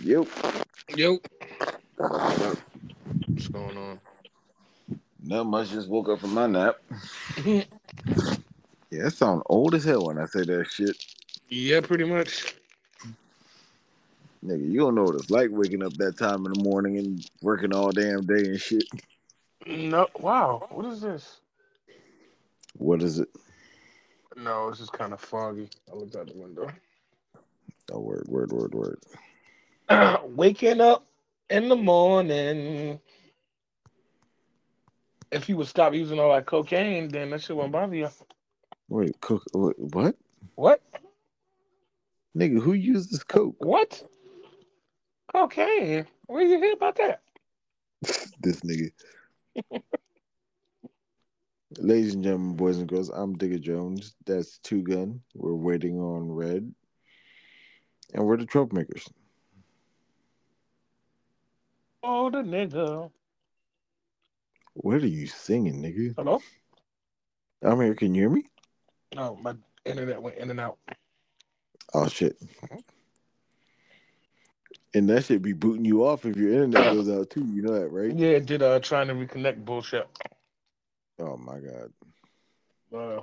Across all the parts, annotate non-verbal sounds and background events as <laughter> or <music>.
Yep. Yo. What's going on? Not much. Just woke up from my nap. <laughs> yeah, that sound old as hell when I say that shit. yeah, pretty much. Nigga, you don't know what it's like waking up that time in the morning and working all damn day and shit. No. Wow. What is this? What is it? No, it's just kind of foggy. I looked out the window. Oh, word, word, word, word. <clears throat> Waking up in the morning. If you would stop using all that cocaine, then that shit won't bother you. Wait, cook. What? What? Nigga, who uses coke? What? Cocaine? Where you hear about that? <laughs> this nigga. <laughs> Ladies and gentlemen, boys and girls, I'm Digga Jones. That's Two Gun. We're waiting on Red. And we're the troublemakers. Oh, the nigga. What are you singing, nigga? Hello? I'm here. Can you hear me? No, my internet went in and out. Oh shit. And that should be booting you off if your internet goes out too. You know that, right? Yeah, it did uh trying to reconnect bullshit. Oh my god. Uh,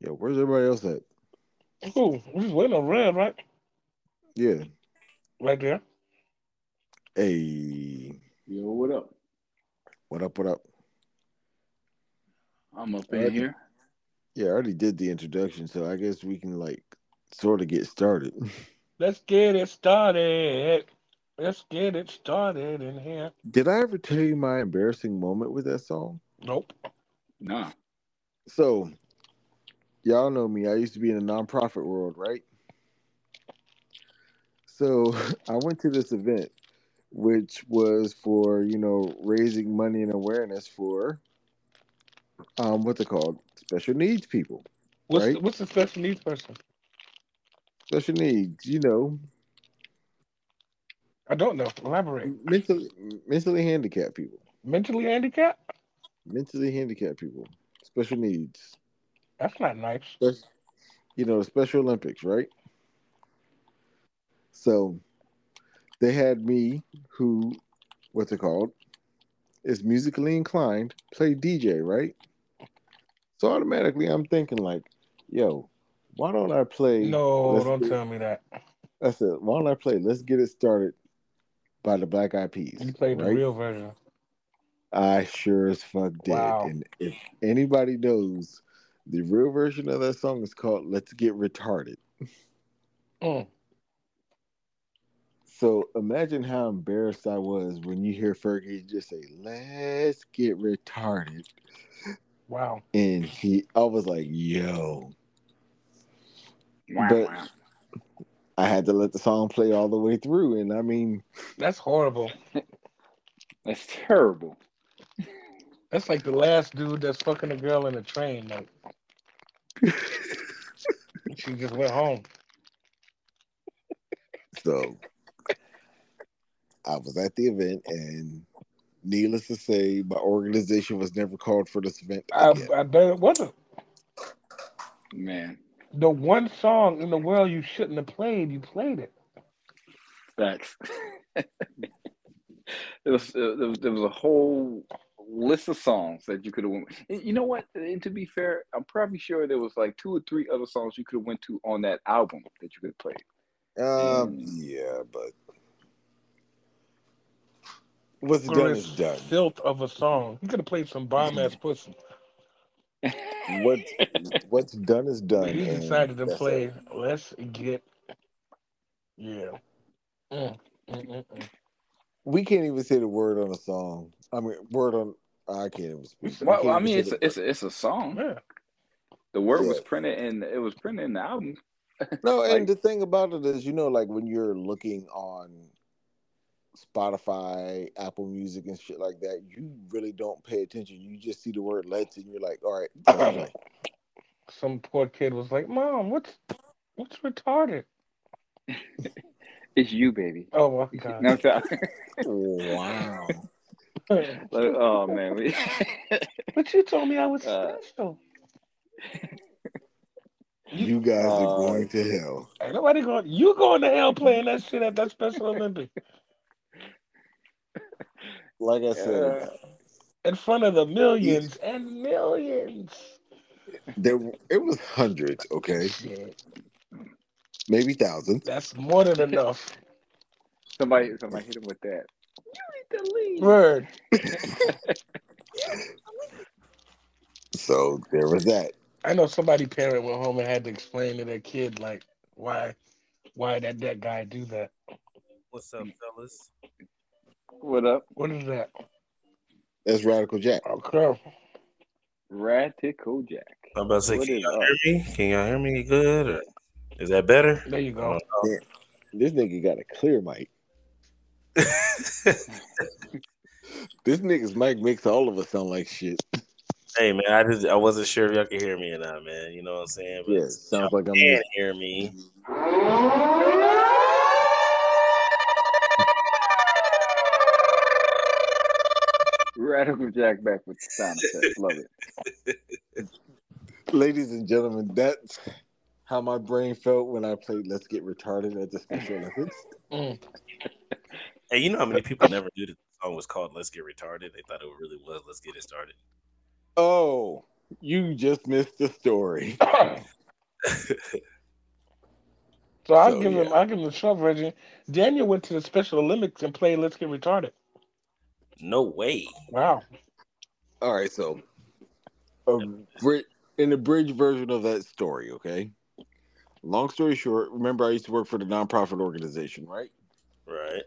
Yo, where's everybody else at? who? We was waiting on red, right? Yeah. Right there. Hey. Yo, what up? What up? What up? I'm up Alright. in here. Yeah, I already did the introduction, so I guess we can like sort of get started. <laughs> Let's get it started. Let's get it started in here. Did I ever tell you my embarrassing moment with that song? Nope. Nah. So, y'all know me. I used to be in the nonprofit world, right? So, <laughs> I went to this event, which was for you know raising money and awareness for um what's it called special needs people. What's Right. the, what's the special needs person? Special needs, you know, I don't know. Elaborate. mentally mentally handicapped people, Mentally handicapped? mentally handicapped people, special needs. That's not nice. Spec- you know, the Special Olympics, right? So they had me, who, what's it called, is musically inclined, play DJ, right? So automatically I'm thinking, like, yo, why don't I play? No, don't Get- tell me that. I said, why don't I play Let's Get It Started by the Black Eyed Peas? You played the real version. I sure as fuck did. Wow. And if anybody knows, the real version of that song is called Let's Get Retarded. Mm. So imagine how embarrassed I was when you hear Fergie just say, Let's get retarded. Wow. And he I was like, yo. Wow, But- wow. I had to let the song play all the way through. And I mean, That's horrible. <laughs> That's terrible. That's like the last dude that's fucking a girl in a train. Like <laughs> she just went home. so I was at the event and needless to say, my organization was never called for this event I, again. I bet it wasn't. Man. The one song in the world you shouldn't have played, you played it. Facts. <laughs> there was uh, there was there was a whole list of songs that you could have went. and You know what? And to be fair, I'm probably sure there was like two or three other songs you could have went to on that album that you could have played. Um, Mm. yeah, but what's done is done. Filth of a song. You could have played some bomb ass <laughs> pussy. What what's done is done. He decided to play. it. Let's get. Yeah. Mm, mm, mm, mm. We can't even say the word on a song. I mean, word on. I can't even speak. Well, can't I mean, it's a, it's a, it's a song. Yeah. The word was printed and it was printed in the album. No, <laughs> and the thing about it is, you know, like when you're looking on Spotify, Apple Music, and shit like that, you really don't pay attention. You just see the word "let's" and you're like, "All right. <laughs> Some poor kid was like, "Mom, what's what's retarded?" It's you, baby. Oh my <laughs> god. know what I'm saying? wow. <laughs> Like, oh man, we- but you told me I was Uh, special. You guys are Oh, going to hell. Ain't nobody going. You going to hell playing that shit at that Special Olympics Like I said, Yeah. in front of the millions and millions. there it was hundreds, okay, Shit, maybe thousands. that's more than enough. <laughs> Somebody, somebody hit him with that. You need to leave. Word. <laughs> So there was that. I know somebody parent went home and had to explain to their kid like why why that that guy do that. What's up, fellas? What up, What is that? That's Radical Jack. Okay. Radical Jack? I'm about to say, What can y'all up? hear me? Can y'all hear me good? Or is that better? There you go. This nigga got a clear mic. <laughs> This nigga's mic makes all of us sound like shit. hey man, I just I wasn't sure if y'all could hear me or not, man. You know what I'm saying? But Yeah, sounds like I'm. you can hear me. Radical Jack back with the sound effects. <laughs> Love it. Ladies and gentlemen, that's how my brain felt when I played Let's Get Retarded at the Special <laughs> Olympics. Mm. Hey, you know how many people never knew that the song was called "Let's Get Retarded"? They thought it really was "Let's Get It Started." Oh, you just missed the story. <laughs> So I'll So, give him. I'll give him the short version. Daniel went to the Special Olympics and played Let's Get Retarded. No way. Wow. All right, so um, a bri- in the bridge version of that story, okay? Long story short, remember I used to work for the nonprofit organization, right? Right.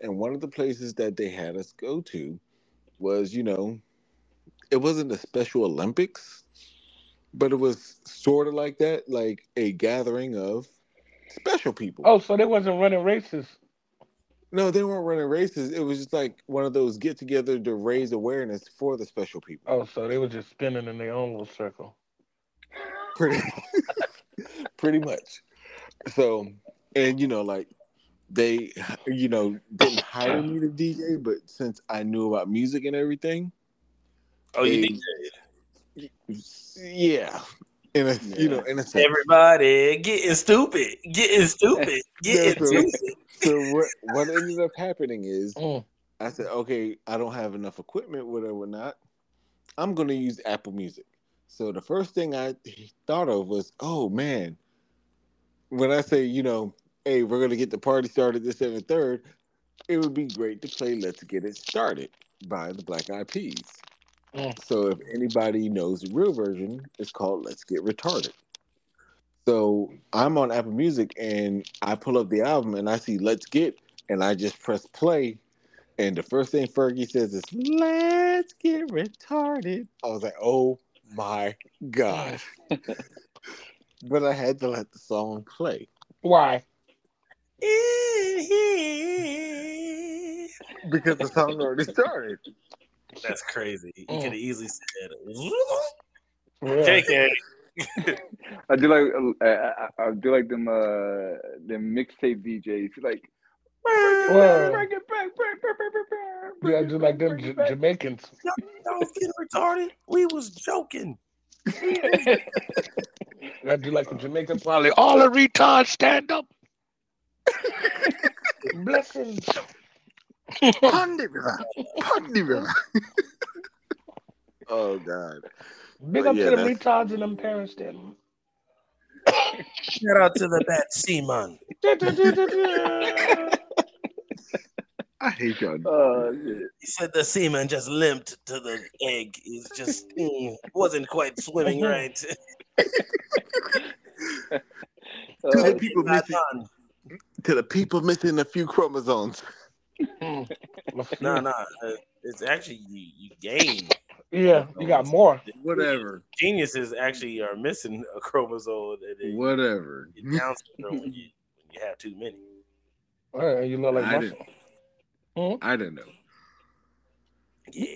And one of the places that they had us go to was, you know, it wasn't the Special Olympics, but it was sort of like that, like a gathering of special people. Oh, so they wasn't running races. No, they weren't running races. It was just like one of those get together to raise awareness for the special people. Oh, so they were just spinning in their own little circle. pretty <laughs> pretty much so and you know like they you know didn't hire me to dj but since i knew about music and everything Oh, you Hey. did. yeah in a you know in a sense. Everybody getting stupid, getting stupid, <laughs> getting Yeah, so- stupid. so what what ended up happening is <laughs> Mm. i said okay i don't have enough equipment whatever not. I'm going to use apple music. So the first thing i thought of was oh man. When i say you know hey we're going to get the party started this and the third it would be great to play let's get it started by the black eyed peas Mm. <laughs> so if anybody knows the real version it's called let's get retarded. So i'm on apple music and i pull up the album and i see let's get and i just press play. And the first thing fergie says is let's get retarded. I was like oh my god. <laughs> But i had to let the song play. Why? <laughs> because the song already started That's crazy. You Mm. could have easily said, Yeah. "JK." <laughs> I do like uh, I, I I do like them uh them mixtape DJs. Like Well, bring it back, yeah, it just like them J- Jamaicans. Y'all was getting retarded. We was joking. <laughs> I do like the Jamaican probably. All the retards stand up. <laughs> Blessings. Pandira, Pandira. <laughs> oh god Big But up yeah, to the that's- retards and them parents then. Shout out to the bad seaman. i hate y'all Oh shit. He said the seaman just limped to the egg. He's just mm, wasn't quite swimming right. <laughs> <laughs> To the people missing, to the people missing a few chromosomes. <laughs> No, no. uh, It's actually you, you gain. Yeah, you got more. Whatever, Geniuses actually are missing a chromosome. And they whatever. get Down syndrome when you when you have too many. All right, you look like I muscle. I don't know. Yeah.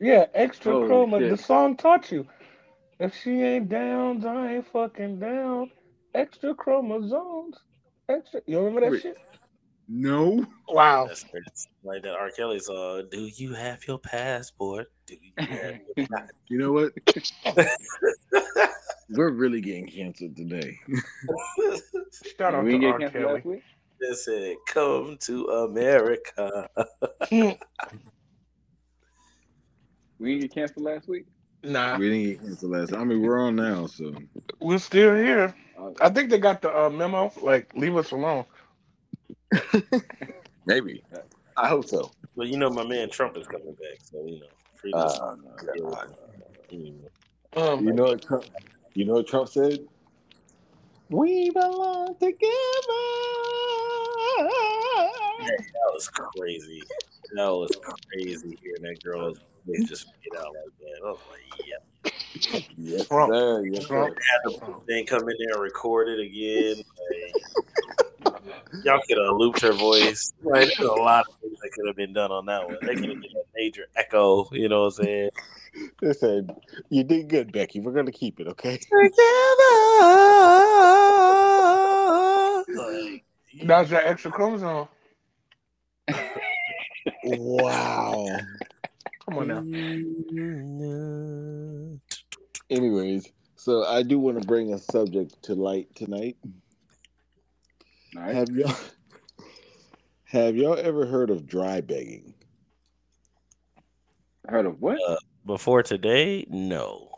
Yeah, extra Holy chroma. shit. The song taught you. If she ain't down, I ain't fucking down. Extra chromosomes. Extra. You remember that Wait. shit? No. Wow. That's it's like that R. Kelly song. Do you have your passport? Do you <laughs> have your <laughs> You know what? <laughs> We're really getting canceled today. Shout out we to didn't R. Kelly. They said, "Come to America." We didn't get canceled last week. Nah, we didn't get canceled last. I mean, we're on now, so we're still here. Uh, I think they got the uh, memo. Like, leave us alone. <laughs> maybe. I hope so. Well, you know, my man Trump is coming back, so you know. Uh. Um, You know what Trump? You know what Trump said? We belong together. That was crazy. That was crazy hearing that girl they just get out like that. I was like, yeah. Yes, Trump. sir. Yes, Trump. sir. Had to then come in there and record it again. Like, y'all could have looped her voice. Like, there's a <laughs> lot of things that could have been done on that one. They could have did a major echo. You know what I'm saying? They said you did good, Becky. We're gonna keep it, okay? Like, that's that extra chromosome. Wow. Come on now. Anyways, so I do want to bring a subject to light tonight. All right. Have y'all have y'all ever heard of dry begging? Heard of what? Uh, before today, no.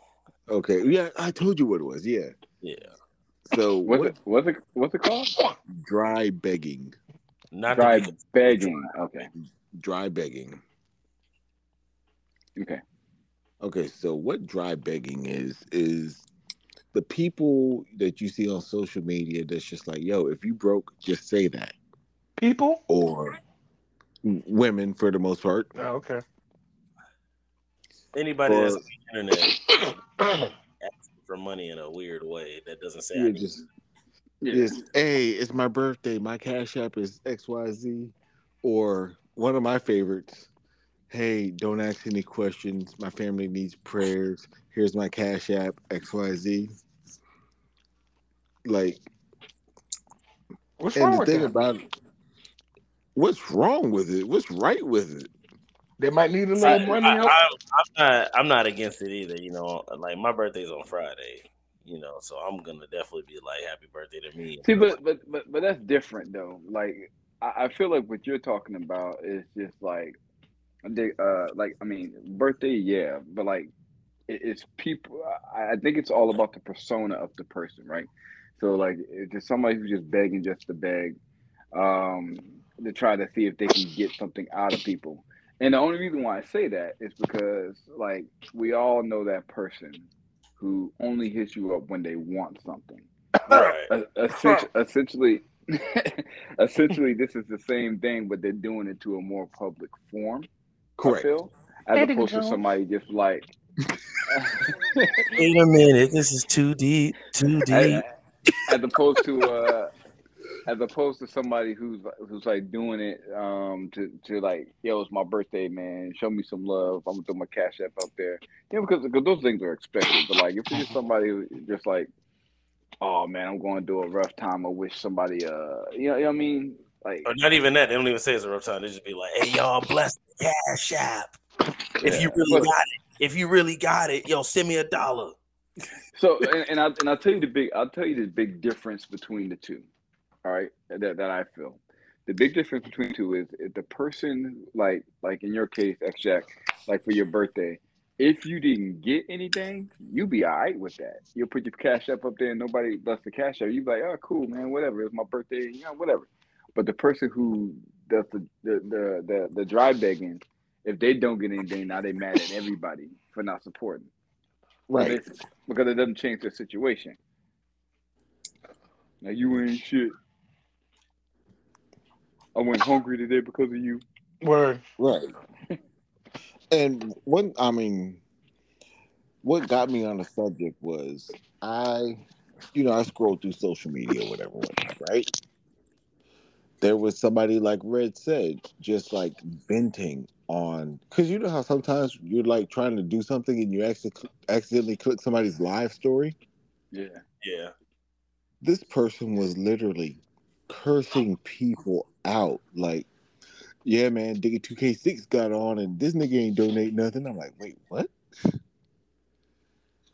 Okay, yeah, I told you what it was. Yeah. Yeah. So What's what it? What's it? What's it called? dry begging? Not Dry be begging. Okay. Dry begging. Okay. Okay, so what dry begging is is the people that you see on social media that's just like, yo, if you broke, just say that. People? Or women for the most part. Oh, okay. anybody Or- that's on the internet <coughs> asking for money in a weird way that doesn't say I Yeah, just Yeah. is hey, it's my birthday. My cash app is XYZ. Or one of my favorites, hey, don't ask any questions. My family needs prayers. Here's my cash app, XYZ. Like, What's and wrong the with thing that? about it, what's wrong with it? What's right with it? They might need a little money. I, help. am not. I'm not against it either. You know, like my birthday's on Friday. You know, so I'm gonna definitely be like, "Happy birthday to me." See, but but but but that's different though. Like I, I feel like what you're talking about is just like, they, uh, like I mean, birthday, yeah, but like it, it's people. I, I think it's all about the persona of the person, right? So like, if there's somebody who's just begging just to beg, um, to try to see if they can get something out of people. And the only reason why I say that is because like we all know that person who only hits you up when they want something. <coughs> right. Uh, essentially, essentially, <laughs> essentially, this is the same thing, but they're doing it to a more public form. Correct. feel, as Lady opposed to Jones. somebody just like. <laughs> Wait a minute, this is too deep. Too <laughs> deep. As opposed to uh, as opposed to somebody who's who's like doing it um to to like yo it's my birthday man show me some love I'm gonna throw my cash app out there yeah because because those things are expected but like if it's just somebody who just like oh man I'm going through a rough time I wish somebody uh you know, you know what I mean like Or not even that. They don't even say it's a rough time. They just be like, "Hey, y'all, bless the cash app. If you really got it, if you really got it, yo, send me a dollar." So, and, and I and I'll tell you the big I'll tell you the big difference between the two. All right, that that I feel. The big difference between the two is if the person like like in your case, X Jack, like for your birthday, if you didn't get anything, you be all right with that. You'll put your cash up up there and nobody busts the cash up. You be like, oh cool, man, whatever. It's my birthday, you know, whatever. But the person who does the the the the, the dry begging, if they don't get anything, now they mad at everybody for not supporting. Right. Because it- Because it doesn't change their situation. Now you ain't shit. I went hungry today because of you. Word. Right. <laughs> And one, I mean, what got me on the subject was I, you know, I scrolled through social media or whatever, right? There was somebody like Red said, just like venting on, because you know how sometimes you're like trying to do something and you actually accidentally click somebody's live story. Yeah. Yeah. This person was literally cursing people out, like, yeah, man, Diggy 2K6 got on and this nigga ain't donate nothing. I'm like, wait, what?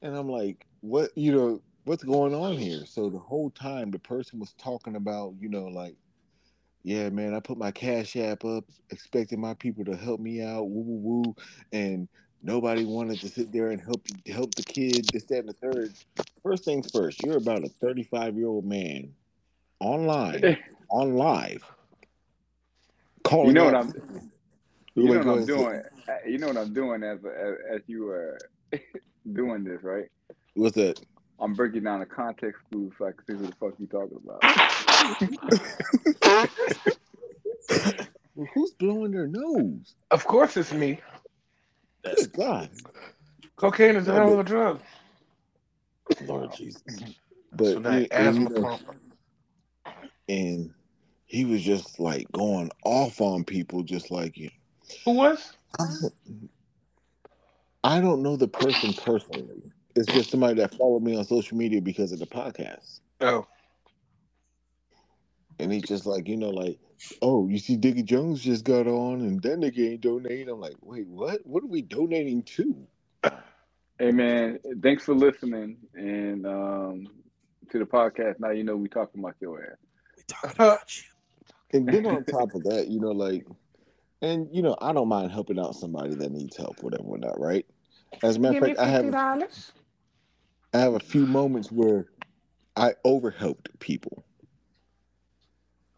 And I'm like, what? You know, what's going on here? So the whole time the person was talking about, you know, like, yeah, man, I put my cash app up, expecting my people to help me out, woo woo woo, and nobody wanted to sit there and help help the kid, this, that, and the third. First things first, you're about a 35 year old man online, <laughs> on live. Calling You know what I'm. You know what I'm doing. Uh, You know what I'm doing as as, as you are <laughs> doing this, right? What's that? I'm breaking down the context clues so I can see who the fuck you talking about. Well, who's blowing their nose? Of course, it's me. That's Good God, Cocaine is a hell of a drug. Lord Jesus. But So that and- and, asthma you know, and he was just like going off on people, just like you. Who was? I don't know the person personally. It's just somebody that followed me on social media because of the podcast. Oh, And he's just like, you know, like, oh, you see Diggy Jones just got on and that nigga ain't donating. I'm like, wait, what? What are we donating to? Hey man, thanks for listening and um to the podcast. Now you know we talking about your ass. we talking about you. <laughs> And then on top of that, you know, like, and you know, I don't mind helping out somebody that needs help, whatever, whatnot, right? As a matter of fact, I have dollars. I have a few moments where I overhelped people.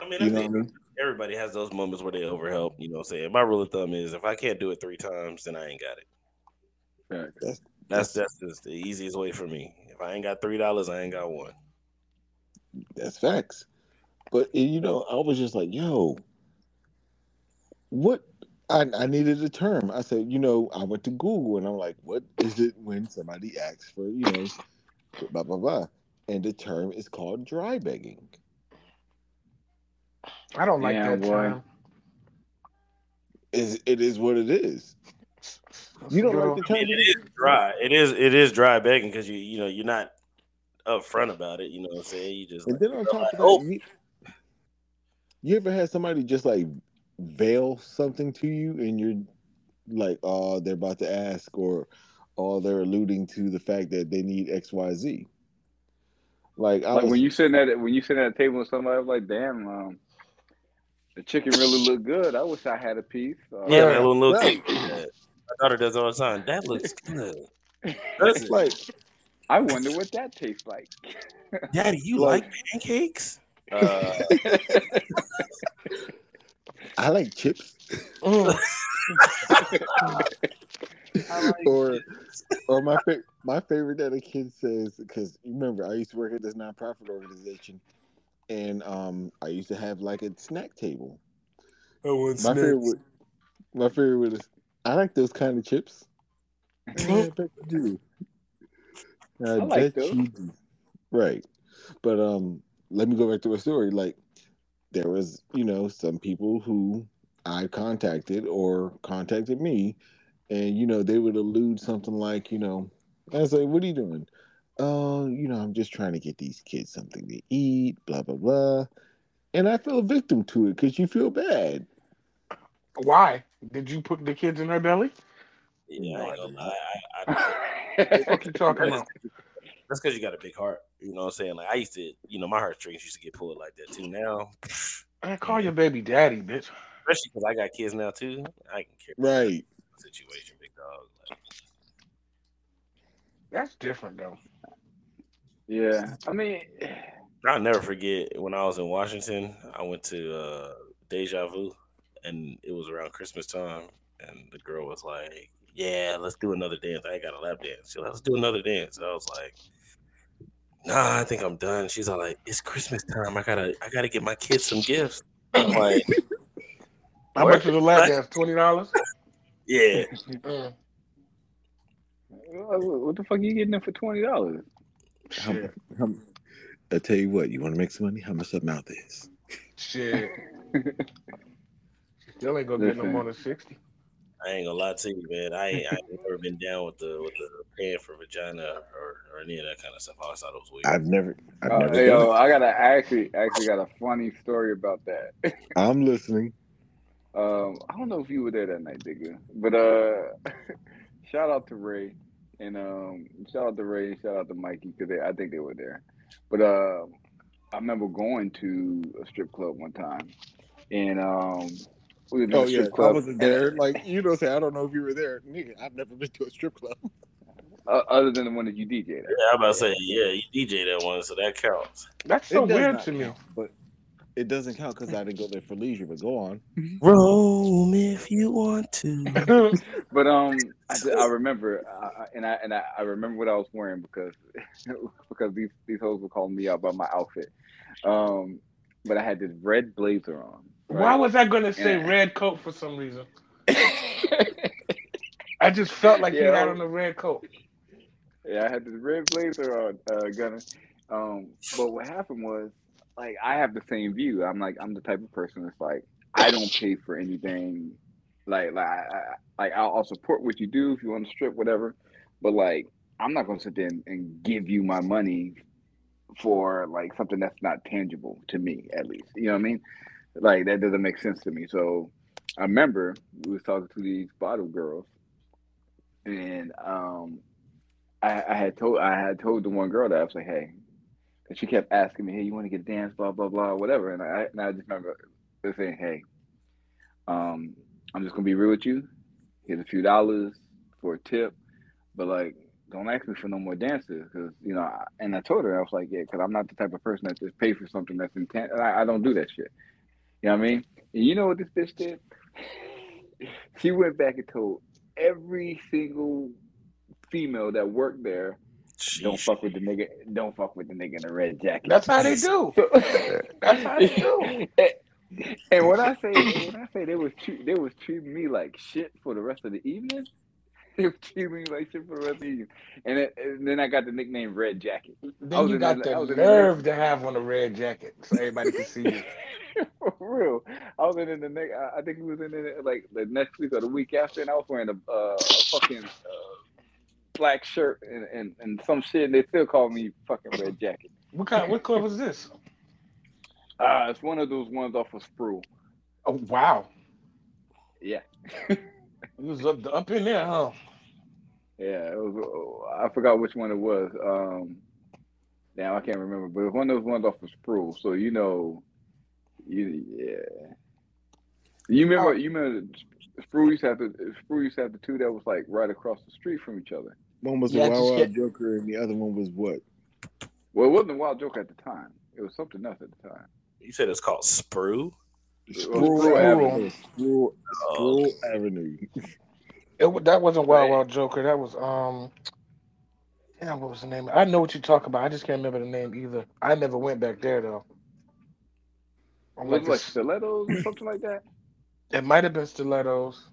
I mean, I You know I think mean? everybody has those moments where they overhelp. You know, what I'm saying my rule of thumb is if I can't do it three times, then I ain't got it. Facts. That's that's just the easiest way for me. If I ain't got three dollars, I ain't got one. That's facts. But you know, I was just like, yo, what I, I needed a term. I said, you know, I went to Google and I'm like, what is it when somebody asks for, you know, blah blah blah. And the term is called dry begging. I don't like Yeah, that boy. term. Is it is what it is. You don't like the I mean, it is dry. It is it is dry begging because you you know you're not upfront about it. You know what I'm saying? You just And then on top of that, Oh. you, you ever had somebody just like veil something to you and you're like, oh, they're about to ask, or oh, they're alluding to the fact that they need XYZ. Like, I Like was, when you sitting at when you sitting at a table with somebody, I'm like, damn, um, the chicken really looked good. I wish I had a piece. Uh, yeah, that little little Right. cake. Yeah. My daughter does all the time. That looks good. That's like, I wonder what that tastes like. <laughs> Daddy, you like- like pancakes? Uh, I like chips, Mm. <laughs> Like or or my fa- my favorite that a kid says because remember I used to work at this nonprofit organization, and um I used to have like a snack table. I want My favorite, my favorite is I like those kind of chips. <laughs> I bet you do. I, I like bet those. you do. Right, but um, let me go back to a story. Like there was, you know, some people who I contacted or contacted me, and you know they would allude something like, you know, I was like, "What are you doing?" Oh, you know, I'm just trying to get these kids something to eat. Blah blah blah. And I feel a victim to it because you feel bad. Why? Did you put the kids in her belly? Yeah, I ain't gonna. I, I, <laughs> What you talking about? that's because you got a big heart. You know what I'm saying? Like I used to, you know, my heartstrings used to get pulled like that too. Now, <sniffs> I call your baby daddy, bitch. especially because I got kids now too, I can care Right. about situation, big dog. Like, That's different though. Yeah, I mean, I'll never forget when I was in Washington. I went to uh, Deja Vu, and it was around Christmas time, and the girl was like, "Yeah, let's do another dance." I ain't got a lap dance. She like, let's do another dance. I was like, "Nah, I think I'm done." She's all like, "It's Christmas time. I gotta, I gotta get my kids some gifts." I'm like, <laughs> How much is the lap dance? Twenty dollars. "Yeah, <laughs> what the fuck are you getting them for twenty dollars? How, Shit. how, I tell you what, you want to make some money? How much that mouth is? Shit. <laughs> Still ain't gonna get no more than sixty. I ain't gonna lie to you, man. I ain't, I ain't never been down with the with the paying for vagina or, or any of that kind of stuff. I always thought it was weird. I've never, I've Uh, never hey, yo, it. I got a I actually actually got a funny story about that. <laughs> I'm listening. Um, I don't know if you were there that night, Digga, but uh, <laughs> shout out to Ray and um, shout out to Ray, shout out to Mikey because I think they were there. But uh, I remember going to a strip club one time, and um, we were in Oh a yeah, strip I wasn't there. Like you know, say I don't know if you were there. Nigga, I've never been to a strip club. <laughs> uh, other than the one that you DJ at. Yeah, I'm about to say, yeah, you DJ that one, so that counts. That's so weird to me. count, but it doesn't count because I didn't go there for leisure. But go on. Roam if you want to. <laughs> But um, I, I <laughs> remember, I, I- and I and I, I remember what I was wearing because <laughs> because these these hoes were calling me out by my outfit. Um, but I had this red blazer on. Why was I gonna say Yeah. red coat for some reason? I just felt like you Yeah. had on a red coat. Yeah, I had this red blazer on, uh, Gunner. Um, but what happened was, like, I have the same view. I'm like, I'm the type of person that's like, I don't pay for anything. Like, like, I, like, I'll, I'll support what you do if you want to strip, whatever. But like, I'm not gonna sit there and, and give you my money for like something that's not tangible to me, at least. You know what I mean? Like, that doesn't make sense to me. So, I remember we was talking to these bottle girls, and um, I, I had told I had told the one girl that I was like, hey, and she kept asking me, hey, you want to get dance, blah blah blah, whatever. And I and I just remember saying, hey, um, I'm just gonna be real with you. Here's a few dollars for a tip, but like, don't ask me for no more dances, because you know. I, and I told her I was like, yeah, because I'm not the type of person that just pay for something that's intent. I, I don't do that shit. You know what I mean? And you know what this bitch did? <laughs> she went back and told every single female that worked there, don't fuck with the nigga. Don't fuck with the nigga in the red jacket. That's how they do. <laughs> That's how they do. and when I say <laughs> when I say they was treat, they was treating me like shit for the rest of the evening. <laughs> They was treating me like shit for the rest of the evening. And, it, and then I got the nickname Red Jacket. Then was you in got the- I was the nerve to have on a red jacket so everybody can see you. for real. I was in the next. I think it was in the, like the next week or the week after, and I was wearing a, uh, a fucking uh, black shirt and, and, and some shit, and they still call me fucking Red Jacket. What kind? What club was this? Uh, it's one of those ones off of Spruce. Oh wow, Yeah. <laughs> it was up up in there, huh? Yeah, it was. I forgot which one it was. Um, damn, I can't remember, but it was one of those ones off of Spruce. So you know, you yeah. You remember? You remember? Spruce used to have the Spruce used to have the two that was like right across the street from each other. One was Yeah, the Wild Wild Joker, and the other one was what? Well, it wasn't a wild joke at the time. It was something else at the time. You said it's called Sprue? Sproul Sproul Avenue. Sproul, Oh, Avenue. It that wasn't Wild Wild Joker. That was um. Damn, what was the name? I know what you talk about. I just can't remember the name either. I never went back there though. I'm Was like, like stilettos or something like that? it might have been Stilettos.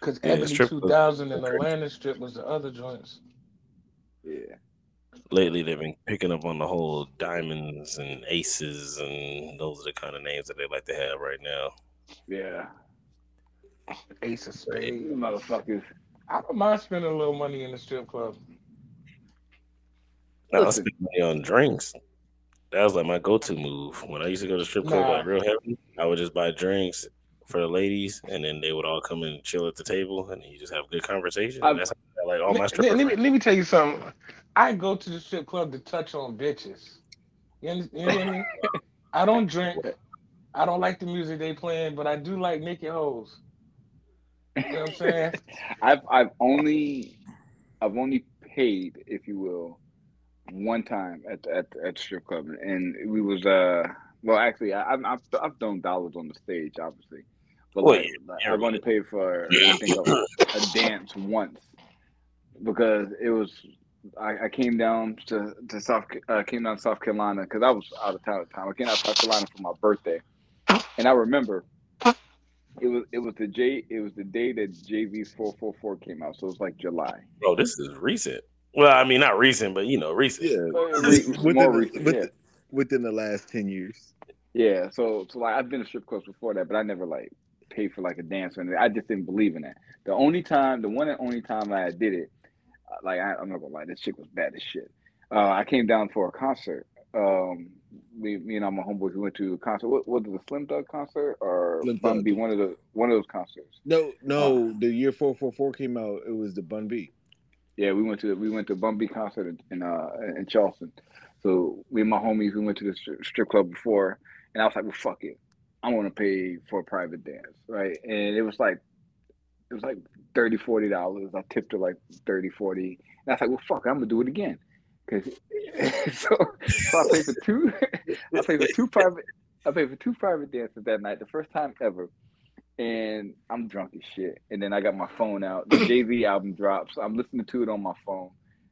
Because Yeah, Ebony strip 2000 and Atlantic Strip was the other joints. Yeah. lately they've been picking up on the whole diamonds and aces, and those are the kind of names that they like to have right now. Yeah. Ace of Spades. motherfuckers. I don't mind spending a little money in the strip club. Now I Listen. spend money on drinks. That was like my go-to move when I used to go to strip club Nah. like real heavy. I would just buy drinks for the ladies, and then they would all come and chill at the table, and you just have good conversation. I've- That's how I like all my Let, stripper let me, let me tell you something. I go to the strip club to touch on bitches. You, you know what I mean? I don't drink. I don't like the music they playing, but I do like naked hoes. You know what I'm saying? <laughs> I've I've only I've only paid, if you will, one time at the, at the, at the strip club, and we was uh well actually I, I've I've I've thrown dollars on the stage obviously, but Well, like, yeah, like, I've only paid for I think a, a dance once because it was I, I came down to to South uh, came down to South Carolina because I was out of town at the time. I came out to South Carolina for my birthday, and I remember it was it was the J it was the day that Jay Z's four four four came out, so it was like July. Bro, this is recent. Well, I mean, not recent, but you know, recent. Yeah, within, more the, recent, within, yeah. within the last ten years. Yeah, so so like I've been to strip clubs before that, but I never like paid for like a dance or anything. I just didn't believe in that. The only time, the one and only time I did it, uh, like I, I'm not gonna lie, this chick was bad as shit. Uh, I came down for a concert. Um, we, me and all my homeboys, we went to a concert. What was it, the Slim Thug concert or Slim Bun Thug. B? One of the one of those concerts. No, no. the year four four four came out, it was the Bun B. Yeah, we went to we went to Bun B concert in- in uh in Charleston. So we and my homies we went to the strip club before, and I was like, well, fuck it, I want to pay for a private dance, right? And it was like it was like 30 40 dollars. I tipped her like 30 40 and I was like, well, fuck, I'm gonna do it again. Cause <laughs> so, so I paid for two. <laughs> I paid for two private. I paid for two private dances that night, the first time ever. And I'm drunk as shit. And then I got my phone out. The Jay Z album drops. I'm listening to it on my phone,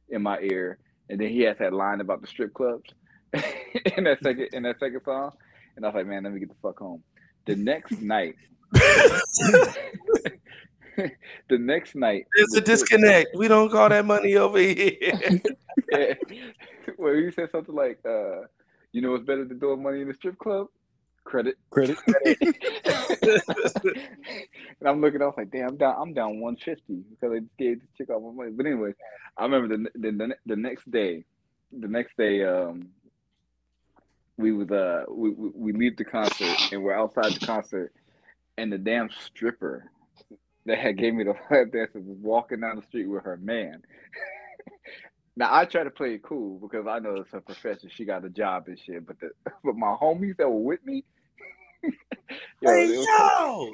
in my ear. And then he has that line about the strip clubs <laughs> in that second in that second song. And I was like, man, let me get the fuck home. The next <laughs> night, <laughs> the next night, There's a disconnect. We don't call that money over here. <laughs> well, he said something like, uh, "You know what's better than throwing money in the strip club? Credit." Credit. and I'm looking, I was like, "Damn, I'm down. I'm down 150 because I gave the chick all my money." But anyway, I remember the the, the, the next day, the next day, um, we was uh we, we we leave the concert and we're outside the concert, and the damn stripper that had gave me the lap dancer was walking down the street with her man. <laughs> now I try to play it cool because I know it's her profession. She got a job and shit. But the <laughs> but my homies that were with me, <laughs> yo, hey yo!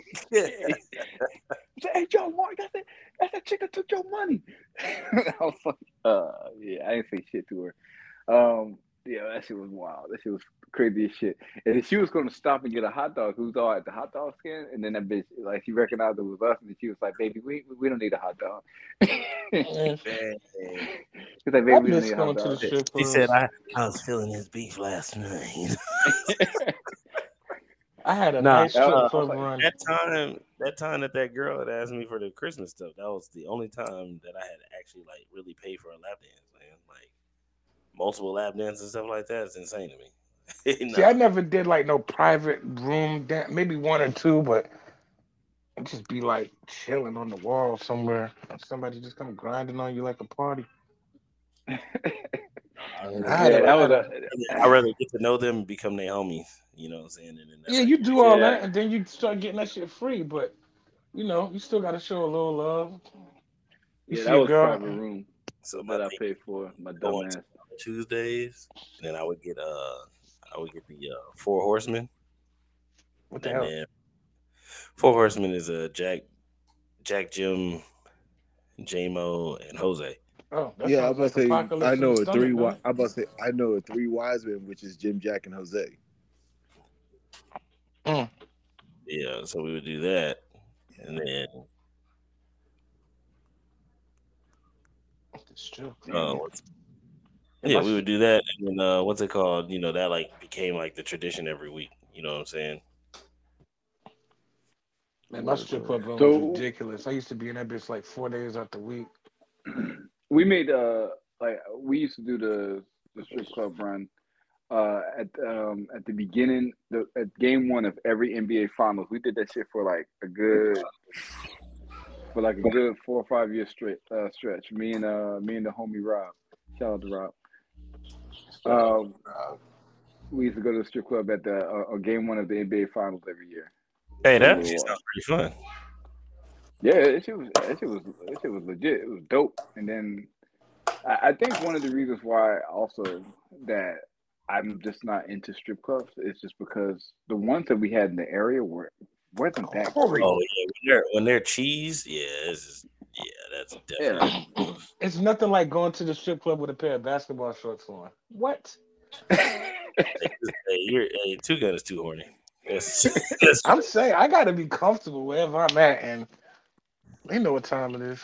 Say, hey Joe, Mark, that's that that's that chick that took your money. I was like, uh, yeah, I didn't say shit to her. Um, yeah, that shit was wild. That shit was crazy as shit. And then she was gonna stop and get a hot dog. Who's all at the hot dog stand? And then that bitch, like, she recognized it was us, and she was like, "Baby, we we don't need a hot dog." Man, <laughs> She's like, "Baby, we don't need a hot dog." strip He said I, I was feeling his beef last night. <laughs> <laughs> I had a Nah, nice strip uh, club like, that time, that time that that girl had asked me for the Christmas stuff, that was the only time that I had actually like really paid for a lap dance, man. Like multiple lap dances and stuff like that. It's insane to me. <laughs> Nah. See, I never did like no private room dance, maybe one or two, but it'd just be like chilling on the wall somewhere. Somebody just come grinding on you like a party. <laughs> I I Yeah, that was a, I'd rather get to know them and become their homies. You know what I'm saying? And then Yeah, how you do all Yeah. that, and then you start getting that shit free. But you know, you still got to show a little love. You yeah, see that a was girl- private room So that I thing paid for. My dumb ass. To- Tuesdays, and then I would get uh, I would get the uh, Four Horsemen. What the And hell? Four Horsemen is a uh, Jack, Jack, Jim, J-Mo, and Jose. Oh, yeah, I'm about to say I know a three. Wi- I'm about to say I know a three wise men, which is Jim, Jack, and Jose. Yeah, so we would do that, and then It's true. uh, what's- yeah, we would do that, and then uh, what's it called? You know, that like became like the tradition every week. You know what I'm saying? Man, my strip club run So- was ridiculous. I used to be in that bitch like four days out the week. <clears throat> we made uh like we used to do the the strip club run uh at um at the beginning the at game one of every NBA finals. We did that shit for like a good for like a good four or five year straight uh stretch. Me and uh me and the homie Rob. Shout out to Rob. Um we used to go to the strip club at the uh, uh, game one of the NBA finals every year. Hey, that actually sounds pretty fun. Yeah, it was that shit was that shit was legit. It was dope. And then I, I think one of the reasons why also that I'm just not into strip clubs is just because the ones that we had in the area were wasn't that great. Oh yeah, when they're when they're cheese, yeah, it's just, yeah, that's definitely. Yeah. It's nothing like going to the strip club with a pair of basketball shorts on. What? hey, you're hey, two gun is too horny. That's, <laughs> that's I'm saying I gotta be comfortable wherever I'm at, and they know what time it is.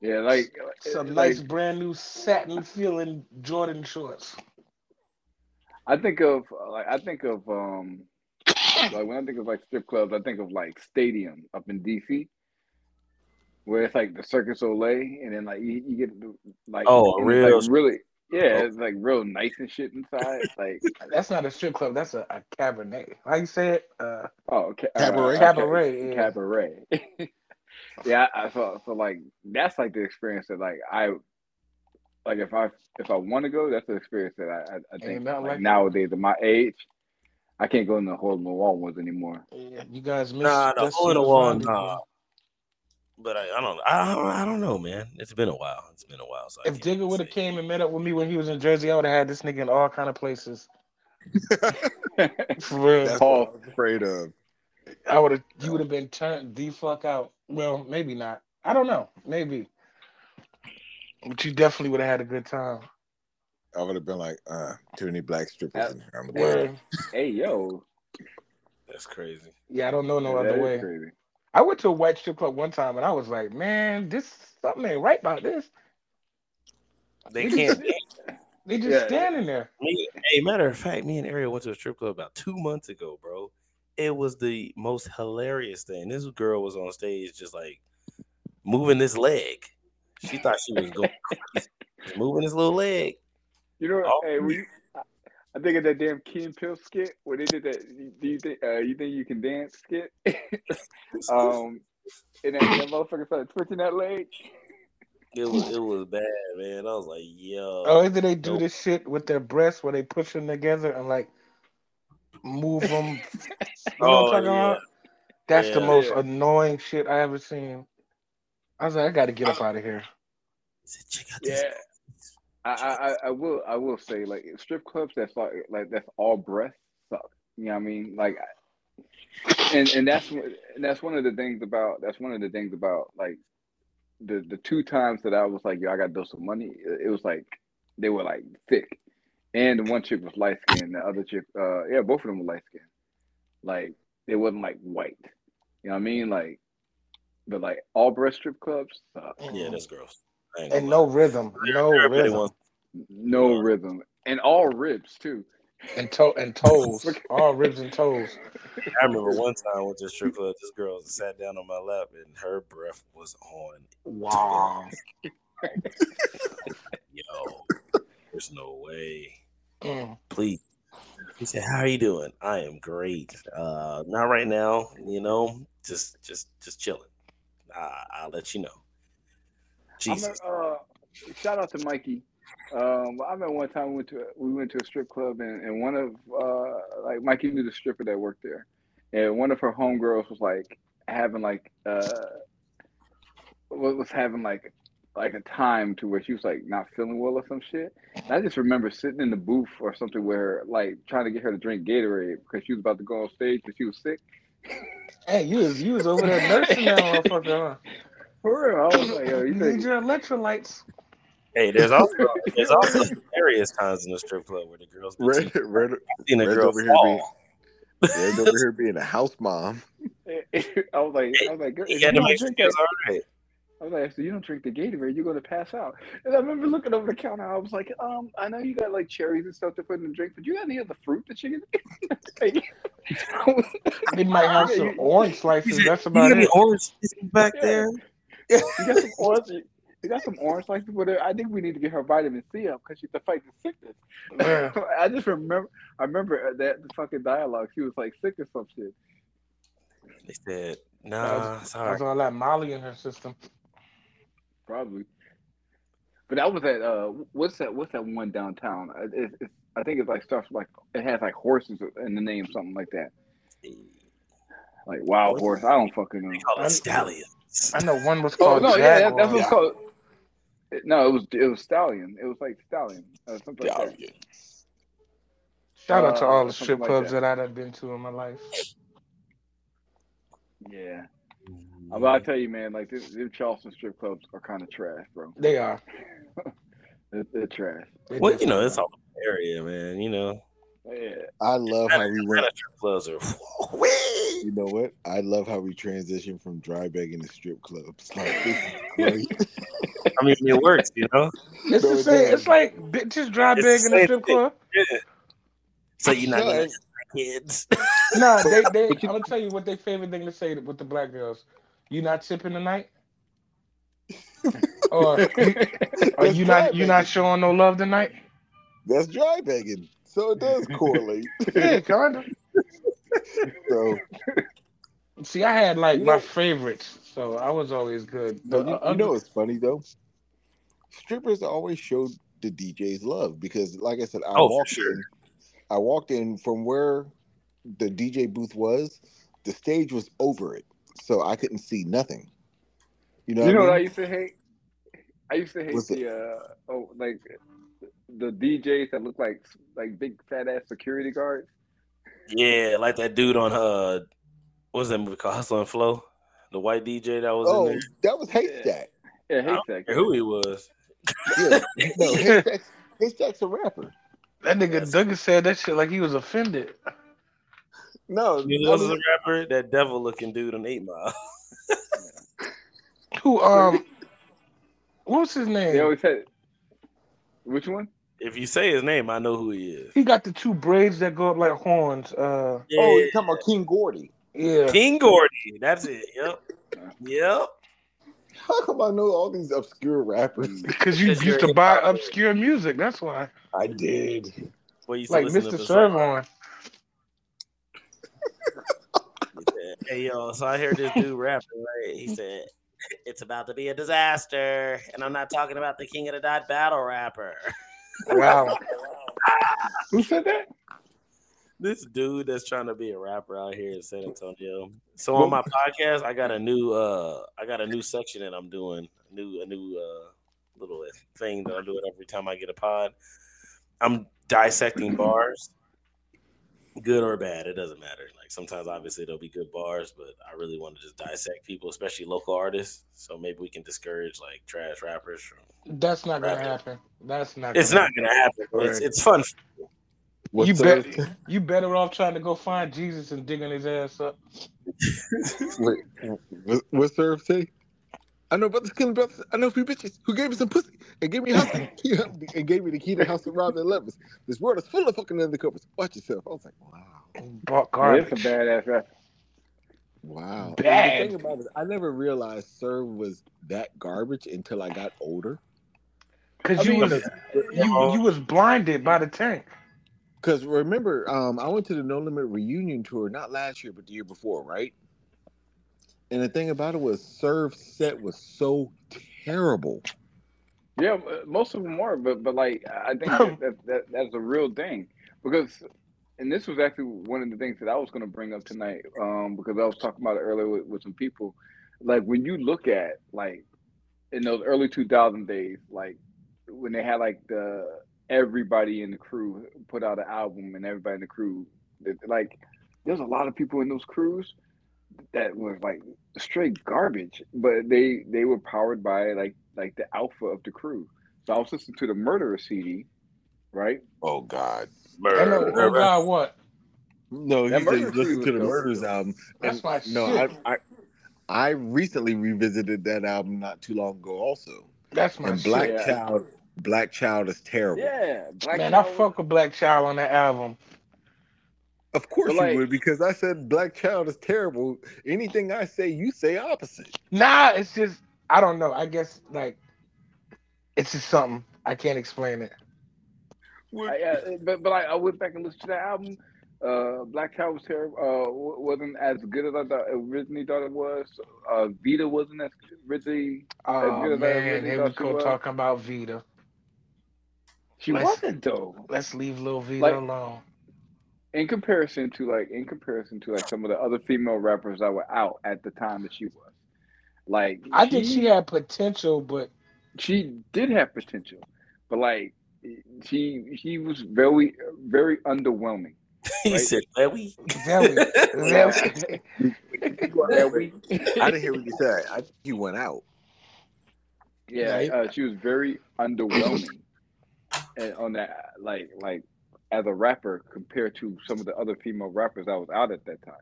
Yeah, like Some like, nice brand new satin feeling Jordan shorts. I think of like I think of um like when I think of like strip clubs, I think of like Stadium up in DC, where it's like the Circus Olay, and then like you, you get like Oh, real- like, really yeah, it's like real nice and shit inside. Like <laughs> That's not a strip club. That's a, a cabernet. How you say it? Uh, oh ca- Cabaret? uh, Cabaret, yeah. cabaret. <laughs> yeah, I, I so so like that's like the experience that like I like if I if I want to go, that's the experience that I I, I think like like nowadays at my age, I can't go in the hole in the wall ones anymore. yeah, you guys missed. Nah, the hole in the wall, nah. But I, I don't I don't I don't know, man. It's been a while. It's been a while. So If can't Digga would have came and met up with me when he was in Jersey, I would have had this nigga in all kind of places. <laughs> <laughs> For real. That's Paul. what I'm afraid of. I would have you would have been turned the fuck out. Well, maybe not. I don't know. Maybe. But you definitely would have had a good time. I would have been like, uh, too many black strippers in here. I'm Yeah. glad. hey yo, That's crazy. Yeah, I don't know no that other way. crazy. I went to a white strip club one time and I was like, man, this something ain't right about this. They We can't. just- <laughs> They just Yeah. standing there. Me, hey, matter of fact, me and Ariel went to a strip club about two months ago, bro. It was the most hilarious thing. This girl was on stage just like moving this leg. She thought she was going <laughs> crazy. Moving this little leg. You know, Oh. hey, we, I, I think of that damn Key and Peele skit where they did that. Do you think uh, you think you can dance skit? <laughs> um, and that, that motherfucker started twitching that leg. It was it was bad, man. I was like, yo. Oh, either they do this shit with their breasts where they push them together and like move them. <laughs> You know what Oh, I'm talking yeah. about? That's the most Yeah. annoying shit I ever seen. I was like, I got to get up out of here. He said, check out these. I, I, I- will I will say like strip clubs that's like like that's all breath suck. You know what I mean? Like, and and that's and that's one of the things about that's one of the things about like the the two times that I was like yo I got to do some money. It, was like they were like thick, and the one chick was light skinned. The other chick, uh, yeah, both of them were light skinned. Like they wasn't like white. You know what I mean? Like, but like all breast strip clubs suck. Yeah, that's gross. I ain't gonna And no rhythm, no rhythm, wants- No rhythm and all ribs too. and toe and toes, <laughs> all ribs and toes. I remember one time I went to a strip club. This girl sat down on my lap, and her breath was on. Wow. <laughs> Yo, there's no way. Mm. Please. He said, "How are you doing? I am great. Uh, not right now. You know, just, just, just chilling. I, I'll let you know." I'm Jesus. a, uh, shout out to Mikey. Um, I remember one time we went to we went to a strip club and, and one of uh, like Mikey knew the stripper that worked there, and one of her homegirls was like having like uh was was having like like a time to where she was like not feeling well or some shit. And I just remember sitting in the booth or something where like trying to get her to drink Gatorade because she was about to go on stage and she was sick. Hey, you was you was over there nursing that <laughs> motherfucker. Huh? For real, I was like, yo, You you need your electrolytes. Hey, there's also there's also hilarious times in the strip club where the girls be Red, cheating. Red, I've seen a Red's girl over here fall. Red's over here being a house mom. <laughs> I was like, I was like, girl, You got you to make sure drink she all right. I was like, so you don't drink the Gatorade, you're gonna pass out. And I remember looking over the counter. I was like, um, I know you got like cherries and stuff to put in the drink, but do you got any other fruit that you can? They might have some orange slices. said, That's "You about got any it. orange back Yeah. there? You got some <laughs> orange. You got some orange slices with it. I think we need to get her vitamin C up because she's to fight the sickness. Yeah. <laughs> I just remember. I remember that fucking dialogue. She was like sick or some shit. They said, That "Nah, was, sorry." that was all that Molly in her system. Probably. But that was at uh, what's that? What's that one downtown? Uh, It, it's I think it's like stuff like it has like horses in the name, something like that. Like wild horse. I don't fucking know. They call it stallions. I know one was Oh called no, yeah, that, Jaguar. that's what's called. No, it was it was stallion. It was like stallion, uh, something like that. Shout out to uh, all the something strip like clubs that. that. I've been to in my life. Yeah, Mm-hmm. but I tell you, man, like this, them Charleston strip clubs are kind of trash, bro. They are. <laughs> They're, they're trash. They Well, you know, it's are. all the area, man. You know, Yeah, I love how we went. Atlanta strip clubs You know what? I love how we transitioned from dry begging to strip clubs. <laughs> Like, this is great. <laughs> I mean, it works. You know, It's No, the same. does. It's like bitches dry It's the bag in the strip thing. club. so you're not No, gonna I- have kids. <laughs> Nah, they they. I'm gonna tell you what their favorite thing to say with the black girls. You not tipping tonight, or or That's you not you not showing no love tonight. That's dry begging. So it does correlate. <laughs> Yeah, kinda. So See, I had like You my know- favorites, so I was always good. But But you, uh, you know it's funny though? Strippers always showed the DJs love because, like I said, I Oh, walked sure. in. I walked in from where the DJ booth was. The stage was over it, so I couldn't see nothing. You know, You know what what I I used to hate? I used to hate What's the uh oh like the DJs that look like like big fat ass security guards. Yeah, like that dude on uh, what's that movie called Hustle and Flow? The white DJ that was Oh, in there. that was Haystak. Yeah, I don't Haystak. who he was. Yeah, <laughs> no, Haystak's, Haystak's a rapper. That nigga That's- Douglas said that shit like he was offended. No, You I know, was a rapper, that devil looking dude on Eight Mile. Who um what's his name? They name? always said which one? If you say his name, I know who he is. He got the two braids that go up like horns. Uh oh, you're talking about King Gordy. yeah. King Gordy. That's it. Yep. Yep. How come I know all these obscure rappers? <laughs> Because you used to buy obscure music, that's why. I did. Well, you Like Mr. the Serv-On. Hey yo, so I heard this dude rapping, right? He said, It's about to be a disaster. And I'm not talking about the King of the Dot battle rapper. <laughs> Wow. Who said that? This dude that's trying to be a rapper out here in San Antonio. So on my podcast, I got a new uh I got a new section that I'm doing, a new a new uh little thing that I do it every time I get a pod. I'm dissecting bars. Good or bad, it doesn't matter. Like sometimes obviously there'll be good bars, but I really want to just dissect people, especially local artists. So maybe we can discourage like trash rappers from That's not gonna happen. That's not it's gonna not gonna happen. but It's it's fun. What's you the- bet you better off trying to go find Jesus and digging his ass up. Wait, what, what Serv say? I know brothers killing brothers. I know a few bitches who gave me some pussy and gave me a <laughs> house and gave me the key to the house of robbing lovers. This world is full of fucking undercovers. Watch yourself. I was like, wow, <laughs> Bought Yeah, it's a badass rapper. wow. And Bad. The thing about it, I never realized Serv was that garbage until I got older. Because I you mean- was you you was blinded by the tank. Because remember, um, I went to the No Limit reunion tour not last year, but the year before, right? And the thing about it was, Serv set was so terrible. Yeah, uh, most of them are, but but like I think that, that, that that's a real thing because, and this was actually one of the things that I was going to bring up tonight, um, because I was talking about it earlier with, with some people. Like when you look at like in those early 2000 days, like when they had like the everybody in the crew put out an album and everybody in the crew, like there's a lot of people in those crews that was like straight garbage, but they they were powered by like like the alpha of the crew. So I was listening to the Murderer CD, right? Oh God. I know, oh God, what? No, he That said Murder he's listening to the was. Murders album. That's And my no, shit. I, I I recently revisited that album not too long ago also. That's my And Black shit. Yeah. Child Black Child is terrible. Yeah, Black Man, I fuck with Black Child on that album. Of course But, you would, because I said Black Child is terrible. Anything I say, you say opposite. Nah, it's just I don't know. I guess like it's just something I can't explain it. I, yeah, but but I, I went back and listened to that album. Uh, Black Child was terrible. Uh, wasn't as good as I thought, originally thought it was. Uh, Vita wasn't as originally. Oh good as I man, really here we thought she go was. talking about Vita. She Let's- wasn't though. Let's leave Lil Vita Like- alone. In comparison to like, in comparison to like some of the other female rappers that were out at the time that she was. Like, I think she had potential, but she did have potential, but like, she she was very very underwhelming. <laughs> he Right. said, "Very." very, very Very- I didn't hear what you said. I think you went out. Yeah, Right. uh, she was very underwhelming and on that, like, like as a rapper compared to some of the other female rappers that was out at that time.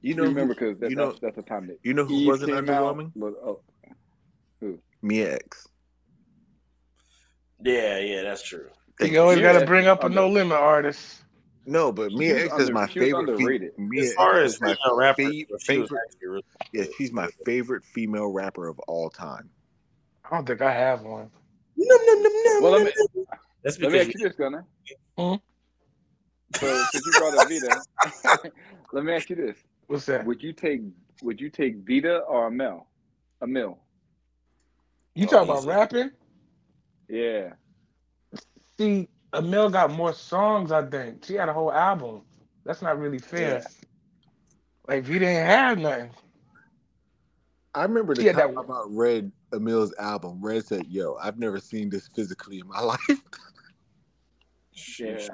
You know, remember because that, you know- that's, that's the time that you know who Eve wasn't came out, underwhelming? was- oh, Mia X. Yeah, yeah, that's true. Thank you always Yeah, got to bring up a under- no limit artist. No, but She Mia was X is my she was favorite. fe- Mia As far as is my female rappers, fa- she was favorite. really Yeah, she's my favorite female rapper of all time. I don't think I have one. Well, let me That's let me because ask you this, Gunner. Mhm. So since you brought up Vita, <laughs> let me ask you this: What's that? Would you take Would you take Vita or Amil? A Mill? You Oh, talking about rapping? Yeah. See, Amil got more songs. I think she had a whole album. That's not really fair. Yeah. Like Vita didn't have nothing. I remember the Yeah, time that- about Red Amil's album. Red said, "Yo, I've never seen this physically in my <laughs> life." Yeah.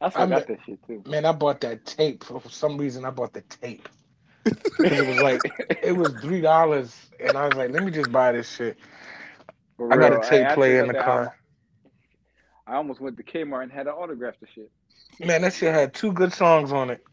I still I'm that shit too. Man, I bought that tape for, for some reason. I bought the tape. 'Cause <laughs> it was like it was three dollars, and I was like, let me just buy this shit. For I got real. a tape I player in the car. album. I almost went to Kmart and had an autograph the shit. Man, that shit had two good songs on it,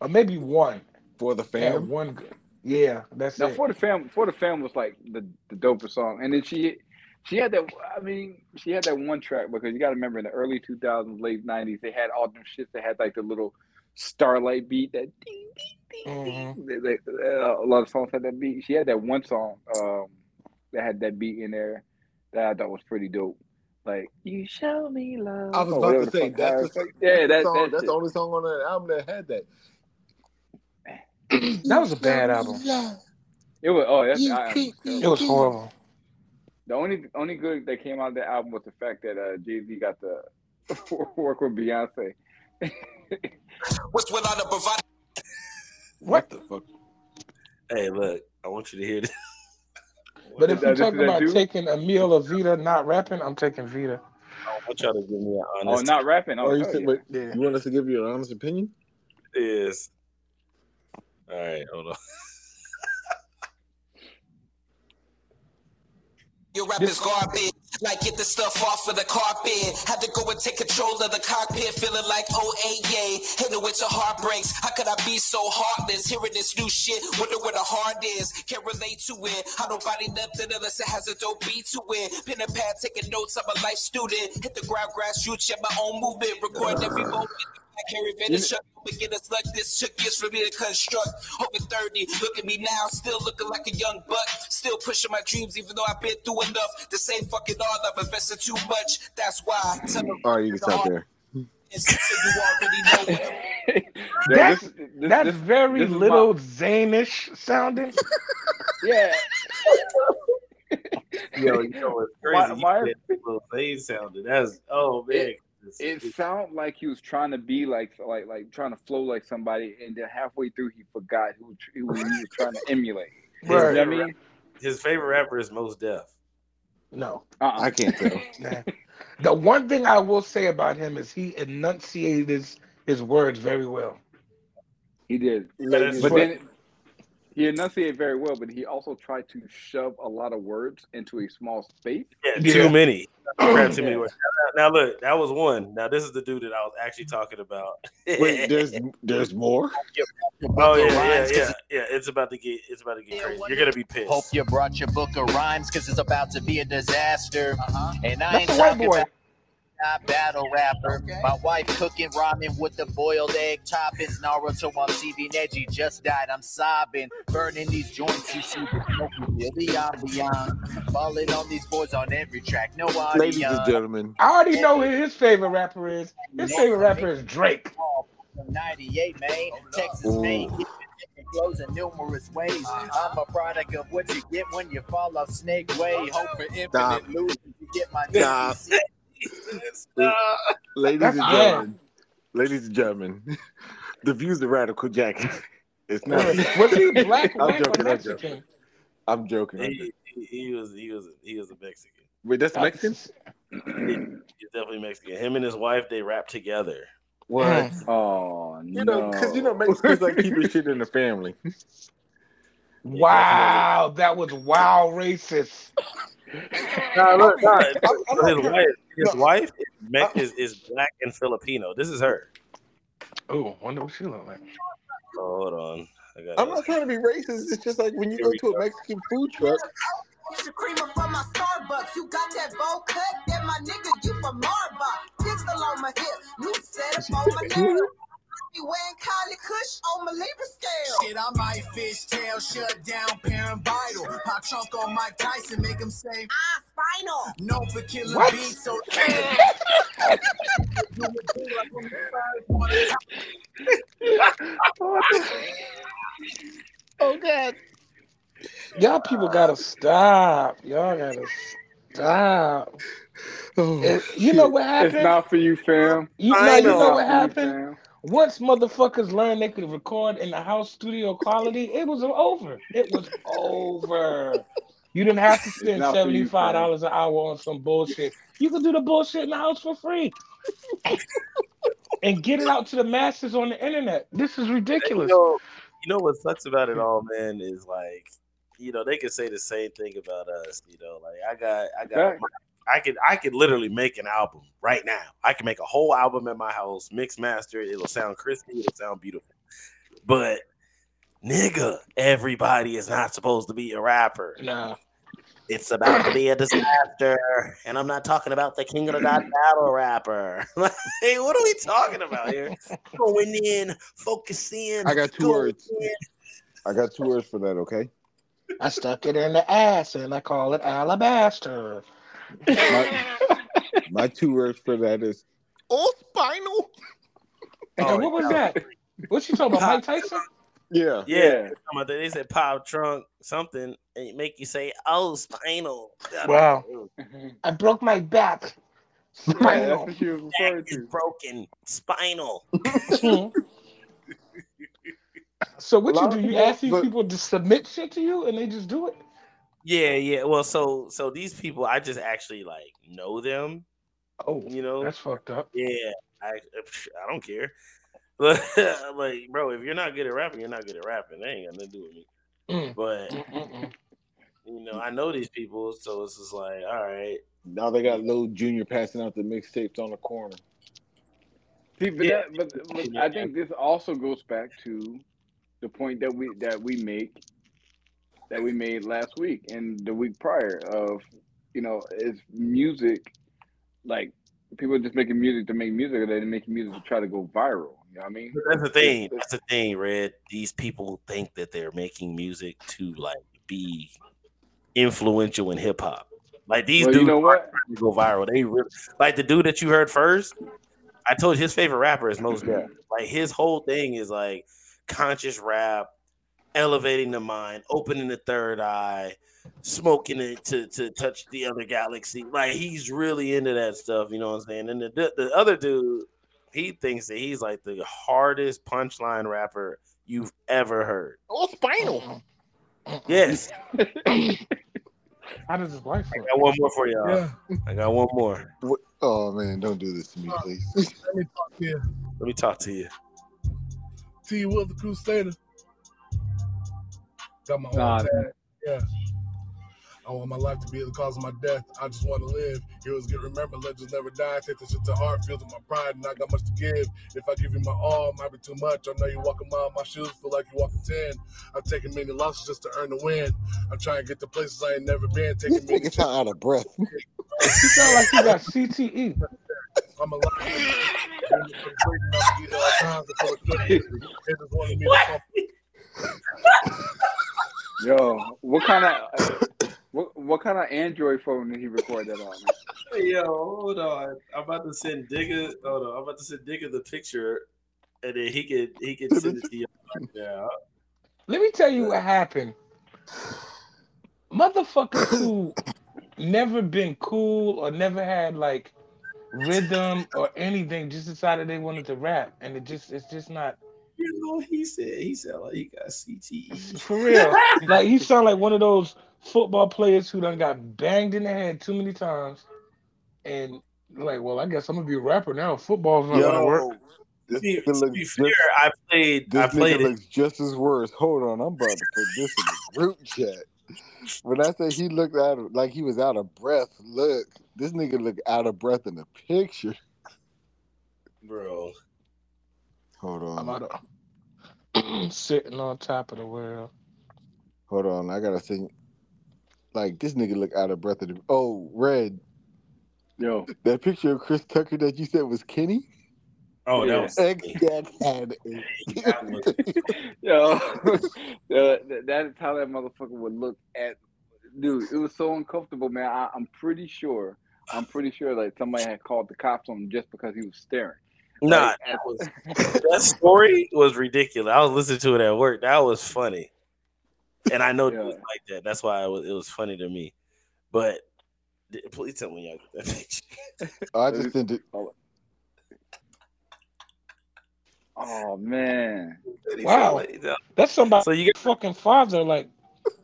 or maybe one. For the It had fam, one good. Yeah, that's Now it. for the fam, for the fam was like the the dopest song, and then she she had that. I mean, she had that one track because you got to remember in the early two thousands, late nineties, they had all them shits that had like the little starlight beat that ding ding ding. Mhm. ding. They, they, uh, a lot of songs had that beat. She had that one song um, that had that beat in there that I thought was pretty dope. Like you show me love. I was or about whatever to say that's the was song, yeah, that, song, that that's the only song on that album that had that. That was a bad album. It was oh that's I, It was horrible. The only only good that came out of the album was the fact that uh, Jay Z got to <laughs> work with Beyonce. <laughs> What's with all the bravado? What? the fuck? Hey, look, I want you to hear this. <laughs> But if you're talking about dude? taking Amil of Vita, not rapping, I'm taking Vita. I want y'all to give me an honest. Oh, not rapping. Oh, Oh, you said, wait, Yeah. you want us to give you an honest opinion? is. All right, hold on. Your rap is garbage. Like get the stuff off of the carpet. Had to go and take control of the cockpit, feeling like oh hey. Hitting with your heartbreaks. How could I be so heartless? Hearing this new shit, wonder where the heart is. Can't relate to it. I don't body nothing unless it has a dope beat to it. Pen and pad, taking notes. I'm a life student. Hit the ground, grassroots, check my own movement. Record every moment. I carry Venice shut beginners like this took years for me to construct. Over 30, look at me now, still looking like a young buck. Still pushing my dreams, even though I've been through enough. The same fucking all I've invested too much. That's why. Tell them All right, you can stop there. so you already know <laughs> what Yeah, That's- this- this- That's this- very this is my- little Zanish sounding. yeah. Yo, you know what's Why- crazy? why- You Lil Zane sounded. That's oh man. It sounded like he was trying to be like like like trying to flow like somebody, and then halfway through he forgot who, who he was trying to emulate. <laughs> You know Right. what I mean? His favorite rapper is Mos Def. No. Uh-uh. I can't tell. <laughs> Nah. The one thing I will say about him is he enunciated his, his words very well. He did, Ladies but then he enunciated very well. But he also tried to shove a lot of words into a small space. Yeah, Yeah. too many. Rap too many words. Now, now look, that was one. Now this is the dude that I was actually talking about. Wait, <laughs> there's there's more. oh yeah, yeah, yeah, yeah. It's about to get it's about to get crazy. You're gonna be pissed. Hope you brought your book of rhymes because it's about to be a disaster. Uh-huh. And I ain't That's a white talking boy. about a battle rapper. My wife cooking ramen with the boiled egg toppings. Naruto on TV Neji just died. I'm sobbing. Burning these joints. You see the smoke. You feel the ambiance. Falling on these boys on every track. No Ladies and gentlemen, I already know who his favorite rapper is. His favorite rapper is Drake. 98, man. Texas Maine. Flows in numerous ways. I'm a product of what you get when you fall off snake way. Hope for infinite Stop. loot. You get my Stop. Ladies and gentlemen, ladies <laughs> and gentlemen, the views of Radical Jackson. <laughs> It's not. Was he black, I'm white, joking, I'm Mexican? I'm joking. I'm He, joking. he, he was he was he was a Mexican. Wait, that's Mexican. He's definitely Mexican. Him and his wife they rap together. What? Oh You no! know, because you know Mexicans like <laughs> keeping shit in the family. Wow, that was wow racist. No, look, no, his I'm not- wife, his wife is, uh, is is black and Filipino. This is her. Oh, wonder what she look like. Oh, hold on. I got I'm not trying to be racist. It's just like when you Here go we to a. Mexican food truck. Get your creamer from my Starbucks. You got that bowl cut? Then my nigga, you from Marbach. Pistol on my hip, new setup on my <laughs> nail. Be wearing Kylie Kush on my Libra scale. Shit, I might fishtail, shut down parent vital. Pop trunk on Mike Tyson, make him say, Ah, spinal. no for killing What? beats. So <laughs> Oh God! Y'all people gotta stop. Y'all gotta stop. Oh, It- you know what happened? It's not for you, fam. you, I know, you know. know what It's you, happened? Fam. Once motherfuckers learned they could record in the house studio quality, it was over. It was over. You didn't have to <laughs> spend not for you, seventy five dollars an hour on some bullshit. You could do the bullshit in the house for free. and get it out to the masses on the internet. This is You ridiculous. know, you know what sucks about it all, man, is like, you know, they could say the same thing about us. You know, like I got, I got, Fact. I could, I could literally make an album right now. I can make a whole album at my house, mix, master. it, It'll sound crispy. It'll sound beautiful. But nigga, everybody is not supposed to be a rapper. Nah. It's about to be a disaster, and I'm not talking about the King of the Dot battle rapper. <laughs> like, what are we talking about here? <laughs> Going in, focusing. I got two words. in. I got two words for that. Okay. I stuck it in the ass and I call it alabaster. My, my two words for that is oh spinal. Oh, and what was oh, that? What you talking about, Mike Tyson? Yeah. Yeah, talking about that. they said pop trunk something and it make you say oh spinal. Wow. I broke my back. Yeah, that's Spinal. what she was Back referring is broken spinal. Mm-hmm. so what you do? You ask these but- people to submit shit to you and they just do it? Yeah, yeah. Well, so so these people, I just actually like know them. Oh, You know, that's fucked up. Yeah, I I don't care. But <laughs> like, bro, if you're not good at rapping, you're not good at rapping. They ain't got nothing to do with me. Mm. But Mm-mm-mm. you know, I know these people, so it's just like, all right, Now they got Lil Junior passing out the mixtapes on the corner. See, but, Yeah. that, but, but <laughs> I think this also goes back to the point that we that we make that we made last week and the week prior of you know is music like people are just making music to make music or they're making music to try to go viral. You know what I mean? That's the thing. That's the thing, Red. These people think that they're making music to like be influential in hip hop. Like these Well, dudes you know what? to go viral. They really, like the dude that you heard first. I told you his favorite rapper is Mos Def. Like his whole thing is like conscious rap, elevating the mind, opening the third eye, smoking it to to touch the other galaxy. Like he's really into that stuff. You know what I'm saying? And the the other dude, he thinks that he's like the hardest punchline rapper you've ever heard. Oh spinal. Yes, How does his wife I got one more for y'all. Yeah, I got one more. What? Oh man, don't do this to me, please. let me talk to you. Let me talk to you. T. Will the Crusader. Got my own Nah. Yeah. I want my life to be the cause of my death. I just want to live. Heroes get remembered, legends never die. Take this shit to heart, feel to my pride, and I got much to give. If I give you my all, might be too much. I know you walk a mile my shoes, feel like you're walking 10. I'm taking many losses just to earn the win. I'm trying to get to places I ain't never been. Taking many nigga out of breath. <laughs> You sound like you got. CTE. I'm alive. I'm <laughs> Yo, what kind of <coughs> what what kind of Android phone did he record that on? Yo, hold on. I'm about to send Digga. Hold on. I'm about to send Digga the picture, and then he could he could send it to you Yeah. Let me tell you what happened. Motherfuckers who never been cool or never had like rhythm or anything just decided they wanted to rap and it just it's just not You know what he said? He said like he got CTE. for real. <laughs> like he sound like one of those football players who done got banged in the head too many times and like, well, I guess I'm gonna be a rapper now. Football's not gonna work. Yo, this To, nigga to looks be just, fair, I played. this I played nigga it. looks just as worse. Hold on, I'm about to put this in the group chat. When I say he looked out of, like he was out of breath, look, this nigga looked out of breath in the picture. bro. Hold I'm on, out of <clears throat> sitting on top of the world. hold on, I gotta think. Like this nigga look out of breath. of the, oh, red. Yo, That picture of Chris Tucker that you said was Kenny. Oh, Yeah. that was X that had <laughs> That yo, <laughs> yo, that, that is how that motherfucker would look at. Dude, it was so uncomfortable, man. I, I'm pretty sure. I'm pretty sure that somebody had called the cops on him just because he was staring. Nah, Like, that was <laughs> that story was ridiculous. I was listening to it at work. That was funny, and I know it Yeah. was like that. That's why it was, it was funny to me. But please tell me y'all get that picture. Oh, I just sent it. Oh, oh man. Wow. Uh, That's somebody So you get fucking father, like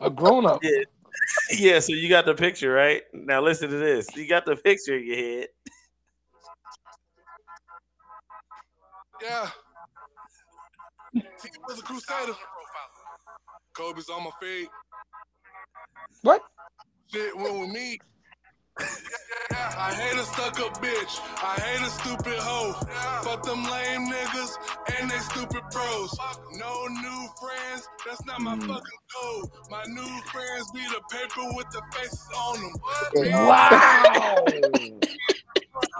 a grown up. <laughs> Yeah. <laughs> yeah, so you got the picture, right? Now listen to this. You got the picture in your head. Yeah. He was a crusader. Kobe's on my feet. What? Shit went with me. <laughs> I hate a stuck up bitch. I hate a stupid hoe. Fuck them lame niggas and they stupid bros. No new friends, that's not my Mm. fucking code. My new friends be the paper with the faces on them. Wow. <laughs>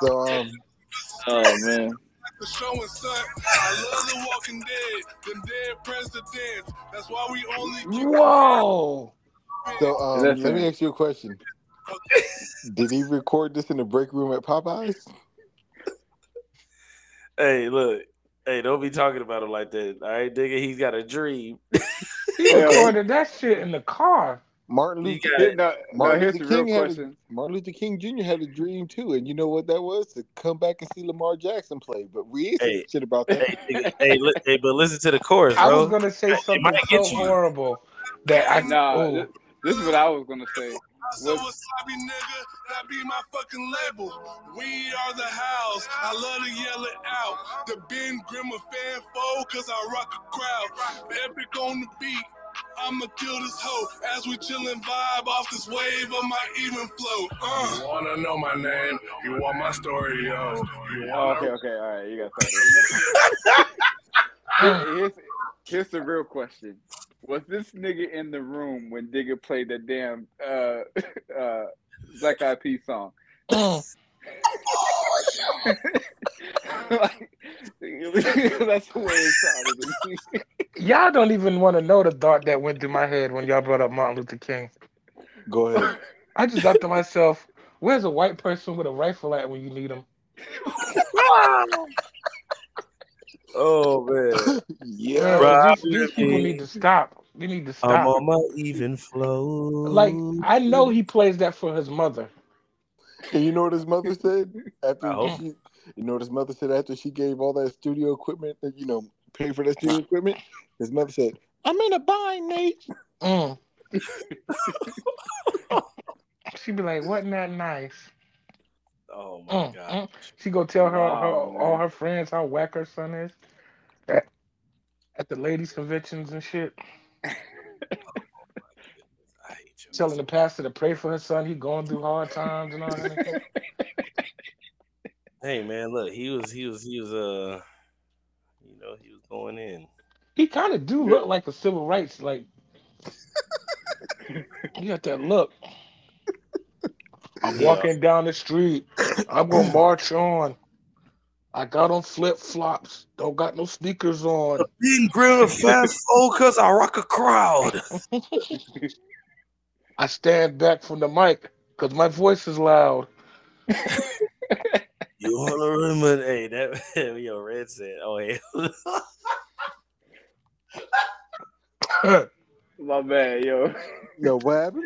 So um, Oh man. The show and son. I love the Walking Dead. Them dead presidents. That's why we only get Whoa. so um, Listen. let me ask you a question. Did he record this in the break room at Popeyes? Hey, look. Hey, don't be talking about him like that. All right, nigga. He's got a dream. He <laughs> recorded that shit in the car. Martin Luther, got Yeah, it. no, no, Martin here's the Luther real King had a. Martin Luther King Jr. had a dream too, and you know what that was? To come back and see Lamar Jackson play. But we ain't Hey. shit about that. Hey, hey, li- hey, but listen to the chorus, I bro. was gonna say something so you. horrible that I Nah, oh, this, this is what I was gonna say. So wasabi nigga, that be my fucking label. We are the house. I love to yell it out. The Ben Grimmer fan foe, cause I rock a crowd. Epic on the beat. I'ma kill this hoe as we chillin' vibe off this wave of my even flow. Uh. You wanna know my name? You want my story, yo? You Oh, okay, okay, all right, you got something. <laughs> Here's, here's the real question: Was this nigga in the room when Digga played that damn uh, <laughs> uh, Black Eyed Peas song? <laughs> like, <laughs> that's the way it sounded. to me. y'all don't even want to know the thought that went through my head when y'all brought up Martin Luther King. Go ahead. I just thought to myself, where's a white person with a rifle at when you need him? <laughs> Oh man, Yeah, Bro, these, these people need to stop. They need to stop. I'm stop. on my even flow. Like I know he plays that for his mother. And you know what his mother said after I hope. she, you know what his mother said after she gave all that studio equipment that you know paid for that studio equipment. His mother said, "I'm in a bind, Nate." Mm. <laughs> She'd be like, "Wasn't that nice?" Oh my Mm, god. mm. She go tell her, her Wow, man. all her friends how whack her son is at, at the ladies' conventions and shit. <laughs> I hate you. Telling the pastor to pray for her son. He going through hard times and all that. <laughs> Hey man, look, he was he was he was uh you know, he was going in. He kind of do look like a civil rights like. <laughs> You got that look. I'm Yeah. walking down the street. I'm gonna march on. I got on flip flops. Don't got no sneakers on. Being grill fast oh, cause I rock a crowd. <laughs> I stand back from the mic because my voice is loud. <laughs> You wanna remember hey that <laughs> yo Red said, oh hey <laughs> My man, yo. Yo, what happened?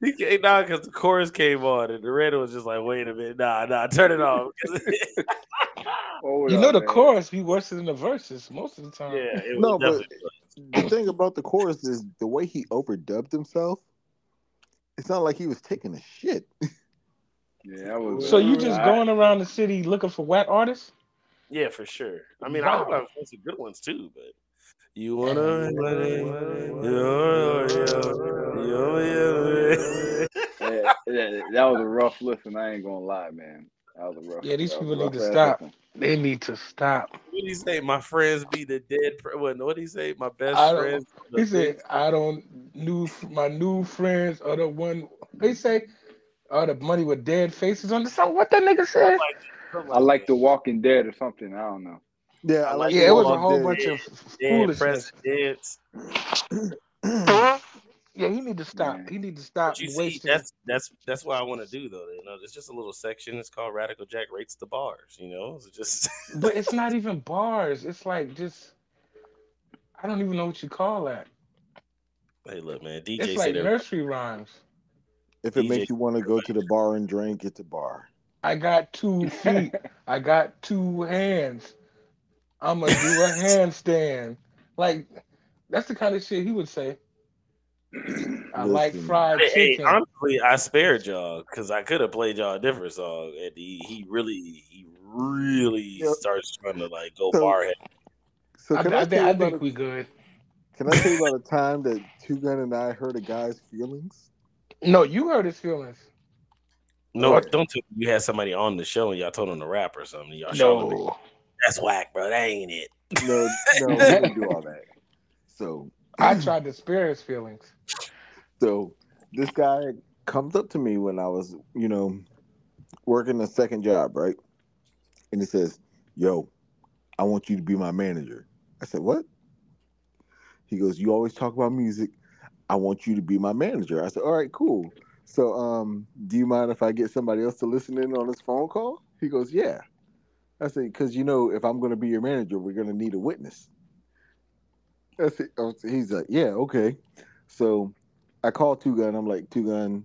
he came down because the chorus came on and the red was just like, wait a minute, nah, nah, turn it off. You up, know the man. chorus be worse than the verses most of the time. yeah, it was No, but the thing about the chorus is the way he overdubbed himself. It's not like he was taking a shit. Yeah, that was. So you just I- going around the city looking for whack artists? Yeah, for sure. I mean, I hope Wow. I found some good ones too, but you wanna, yeah, yeah, yeah, that was a rough listen. I ain't gonna lie, man. That was a rough. Yeah, these that people a need to stop. listen. They need to stop. What do you say? My friends be the dead. Pre- what? What do you say? My best friends. the He said, big- "I don't new my new friends are the one." They say, "Are the money with dead faces on the song?" What that nigga said? something I like The. Walking Dead or something. I don't know. Yeah, I I like. like Yeah, the it was a whole Dead. bunch of f- dead foolishness. presidents. <clears throat> Yeah, he need to stop. Man. He need to stop But you see, that's that's that's what I want to do though. You know, there's just a little section. It's called Radical Jack rates the bars. You know, it's just <laughs> But it's not even bars. It's like just I don't even know what you call that. hey, look, man. DJ It's like everybody- nursery rhymes. If it DJ makes you want to go to the bar and drink, it's a bar. I got two <laughs> feet. I got two hands. I'm gonna do a <laughs> handstand. Like that's the kind of shit he would say. I like fried Hey, hey, chicken. honestly, I spared y'all because I could have played y'all a different song, and he, he really, he really Yep. starts trying to like go So- bar head. So I, can I I, think, I about think we good. can I tell you about a time that Two Gun and I hurt a guy's feelings? No, you hurt his feelings. No, What? don't tell you had somebody on the show and y'all told him to rap or something. Y'all No, that's whack, bro. That ain't it. No, <laughs> no, we didn't do all that. So I tried to spare his feelings. So this guy comes up to me when I was, you know, working a second job, right? And he says, Yo, I want you to be my manager. I said, What? He goes, You always talk about music. I want you to be my manager. I said, All right, cool. So um, do you mind if I get somebody else to listen in on this phone call? He goes, Yeah. I said, because you know, if I'm gonna be your manager, we're gonna need a witness. He's like, Yeah, okay. So I called Two Gun. I'm like, Two Gun,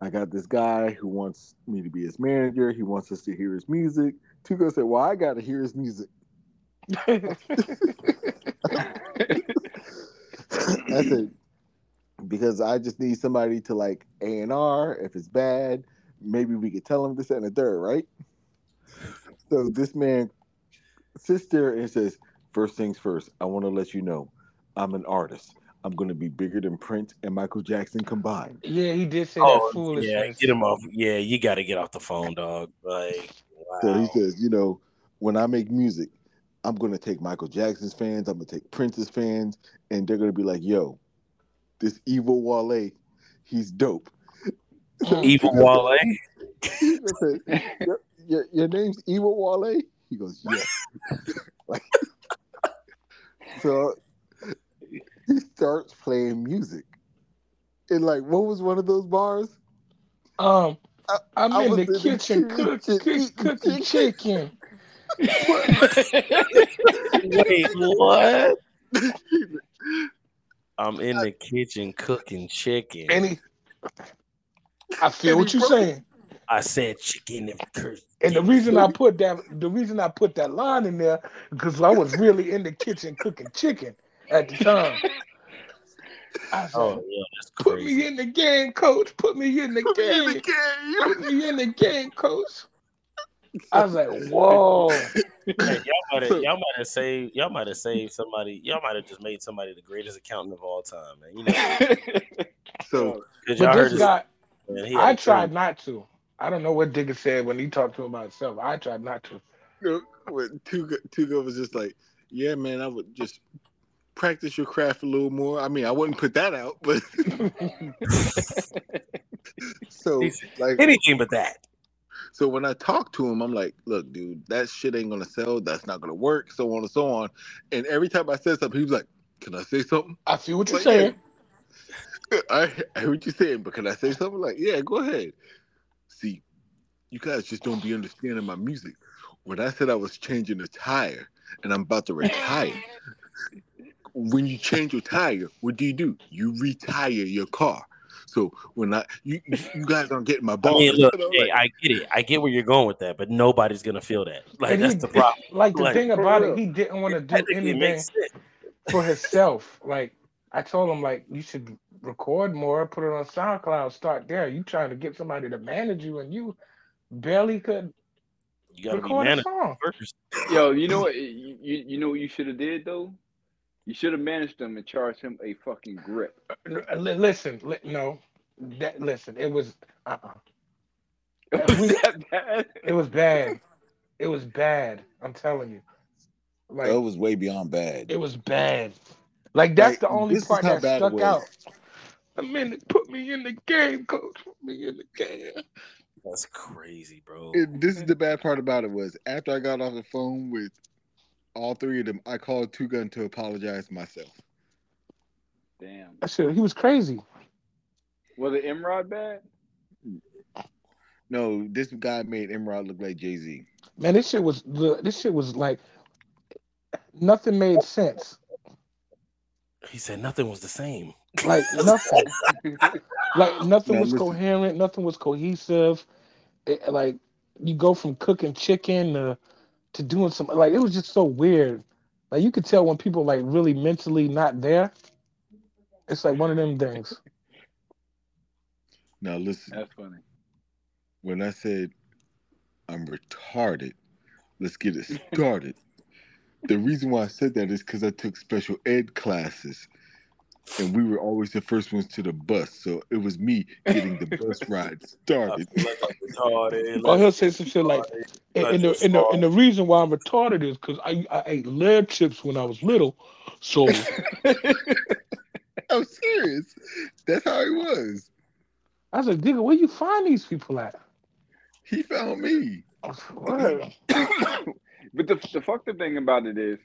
I got this guy who wants me to be his manager. He wants us to hear his music. Two Gun said, Well, I got to hear his music. <laughs> I said, Because I just need somebody to like A and R. If it's bad, maybe we could tell him this and the third, right? So this man sits there and says, First things first, I want to let you know I'm an artist. I'm going to be bigger than Prince and Michael Jackson combined. yeah, he did say Oh, that yeah, foolishness. get him off. Yeah, you got to get off the phone, dog. Like, So he wow. says, you know, when I make music, I'm gonna take Michael Jackson's fans, I'm gonna take Prince's fans, and they're gonna be like, yo, this evil Wale, he's dope. Oh, <laughs> evil Wale. He said, your, your, your name's Evil Wale? He goes, yeah. <laughs> Like, so he starts playing music. And like, what was one of those bars? Um, I- I'm I in the in the kitchen cook, cook, cooking chicken. <laughs> Wait, what? I'm in the kitchen cooking chicken. And he, I feel And what you're saying. I said chicken and curse. And the reason I put that, the reason I put that line in there, because I was really in the kitchen cooking chicken at the time. <laughs> I said, Oh yeah, that's "Put crazy. me in the game, coach. Put me in the Put me in the game. game. Put me in the game, coach." <laughs> I was like, "Whoa!" Hey, y'all might have y'all might have <laughs> saved y'all might have saved somebody. Y'all might have just made somebody the greatest accountant of all time, man. You know, So because y'all But heard this this. guy, Man, he had I a tried not to. I don't know what Digga said when he talked to him about himself. I tried not to. No, when Tuga, Tuga was just like, yeah, man, I would just practice your craft a little more. I mean, I wouldn't put that out, but <laughs> so like, Anything but that. so when I talk to him, I'm like, look, dude, that shit ain't gonna sell. That's not gonna work. So on and so on. And every time I said something, he was like, "Can I say something?" I feel what you're Like, saying. <laughs> I, I heard what you're saying, but can I say something? Like, yeah, go ahead. See, you guys just don't be understanding my music. When I said I was changing the tire and I'm about to retire, when you change your tire, what do you do? You retire your car. So when I you you guys aren't getting my I ball. mean, look, You <laughs> know, hey, like, I get it. I get where you're going with that, but nobody's gonna feel that. Like And that's he- the problem. Like the Like, thing about real. it, he didn't want to do anything for himself. Like I told him, like you should record more, put it on SoundCloud, start there. You trying to get somebody to manage you, and you barely could You gotta be record a song. first. <laughs> Yo, you know what? You, you you know what you should have did though? You should have managed him and charged him a fucking grip. Listen, li- no, that listen, it was uh uh <laughs> It was that bad. it was bad. It was bad. I'm telling you, like that was way beyond bad. it was bad. Like that's Like, the only this part that bad stuck out. I mean, put me in the game, coach. Put me in the game. That's crazy, bro. And this is the bad part about it was after I got off the phone with all three of them, I called Two Gun to apologize myself. Damn. I said he was crazy. Was it Imrod bad? No, this guy made Imrod look like Jay Z. Man, this shit was this shit was like nothing made sense. He said nothing was the same. Like <laughs> nothing. like nothing Man, was listen. coherent. Nothing was cohesive. It, like you go from cooking chicken to to doing some like it was just so weird. Like you could tell when people like really mentally not there. It's like one of them things. Now listen, That's funny. when I said I'm retarded, let's get it started. The reason why I said that is because I took special ed classes, and we were always the first ones to the bus. So it was me getting the bus <laughs> ride I started. feel like I'm. Or he'll say some shit like, and, and the, and, the, and the reason why I'm retarded is because I, I ate lead chips when I was little. So <laughs> I'm serious. That's how he was. I said, "Nigga, where you find these people at?" He found me. Oh, <coughs> Word. but the the fucked up thing about it is,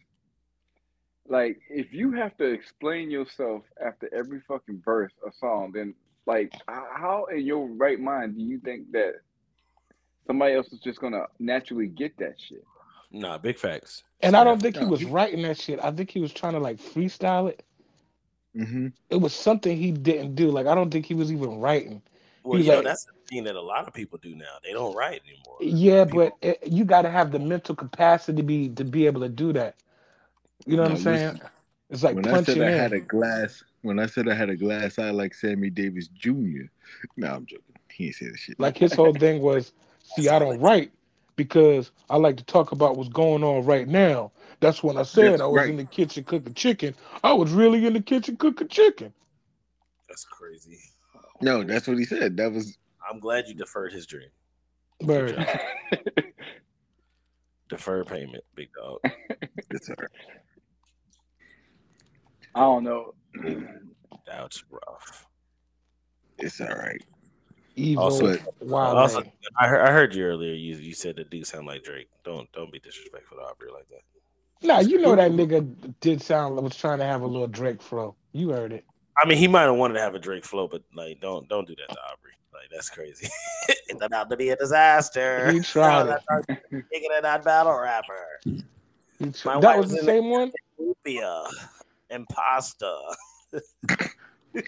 like, if you have to explain yourself after every fucking verse or song, then like, how in your right mind do you think that somebody else is just gonna naturally get that shit? Nah, big facts. And I don't think he was writing that shit. I think he was trying to like freestyle it. Mm-hmm. It was something he didn't do. Like I don't think he was even writing. Well, He's you know, like- that's the thing that a lot of people do now. They don't write anymore. Yeah, People- but it, you got to have the mental capacity to be to be able to do that. You know what No, I'm saying? listen. It's like when I punching said I in. had a glass, when I said I had a glass eye like Sammy Davis Jr. No, I'm joking. He ain't say that shit. Like his whole thing was, <laughs> see, I don't write because I like to talk about what's going on right now. That's when I said That's I was right. in the kitchen cooking chicken. I was really in the kitchen cooking chicken. That's crazy. no, that's what he said. That was I'm glad you deferred his dream. Bird. <laughs> Deferred payment, big dog. it's all right. I don't know. <clears throat> That's rough. It's all right. Evil, Also- wild. Also, I heard, I heard you earlier. You you said the dude sound like Drake. Don't don't be disrespectful to Aubrey like that. Nah, you know that nigga did sound like was trying to have a little Drake flow. You heard it. I mean, he might have wanted to have a Drake flow, but like, don't don't do that to Aubrey. Like, that's crazy. it turned out to be a disaster. He tried it. <laughs> Taking it that battle rapper. He tr- My that was the same one. Utopia. Imposter. <laughs>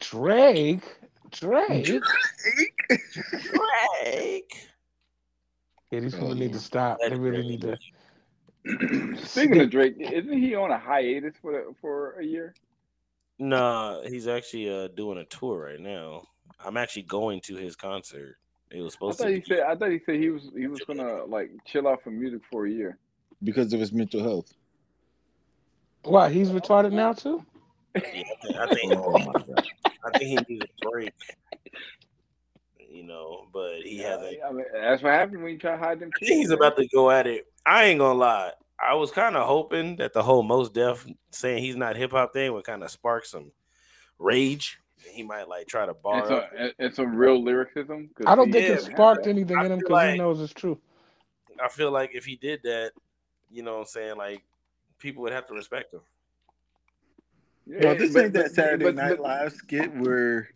Drake. Drake. Drake. Yeah, these people need to mm. stop. They really need to. Speaking of Drake, isn't he on a hiatus for for a year? Nah, he's actually uh doing a tour right now. I'm actually going to his concert. It was I supposed thought to he be. said I thought he said he was he was gonna like chill out from music for a year. Because of his mental health. Why he's retarded now too? Yeah, I think, Oh my god. I think he needs a break. You know, but he hasn't. I mean, that's what happened when you try to hide them I kids. think he's man. about to go at it. I ain't gonna lie. I was kind of hoping that the whole Mos Def saying he's not hip hop thing would kind of spark some rage. He might like try to and bar some, up. and- and some real lyricism. I don't think it sparked that. anything I in him feel because he knows it's true. I feel like if he did that, you know what I'm saying, like people would have to respect him. Yeah, No, this but- ain't that Saturday but- Night but Live skit where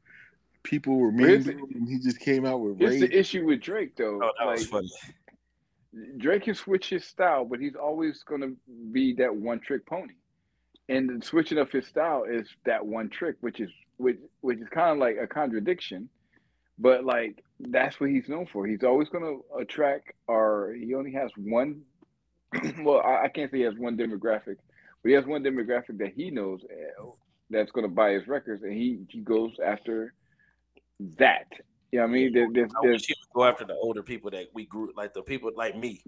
people were But mean the- to him and he just came out with Here's rage. the issue with Drake, though. Oh, that like, was funny. Drake can switch his style, but he's always going to be that one trick pony. And switching up his style is that one trick, which is which which is kind of like a contradiction, but like that's what he's known for. He's always going to attract, or he only has one. <clears throat> well, I, I can't say he has one demographic, but he has one demographic that he knows uh, that's going to buy his records, and he he goes after that. What I mean? There, there's, I wish he would go after the older people that we grew, like the people like me,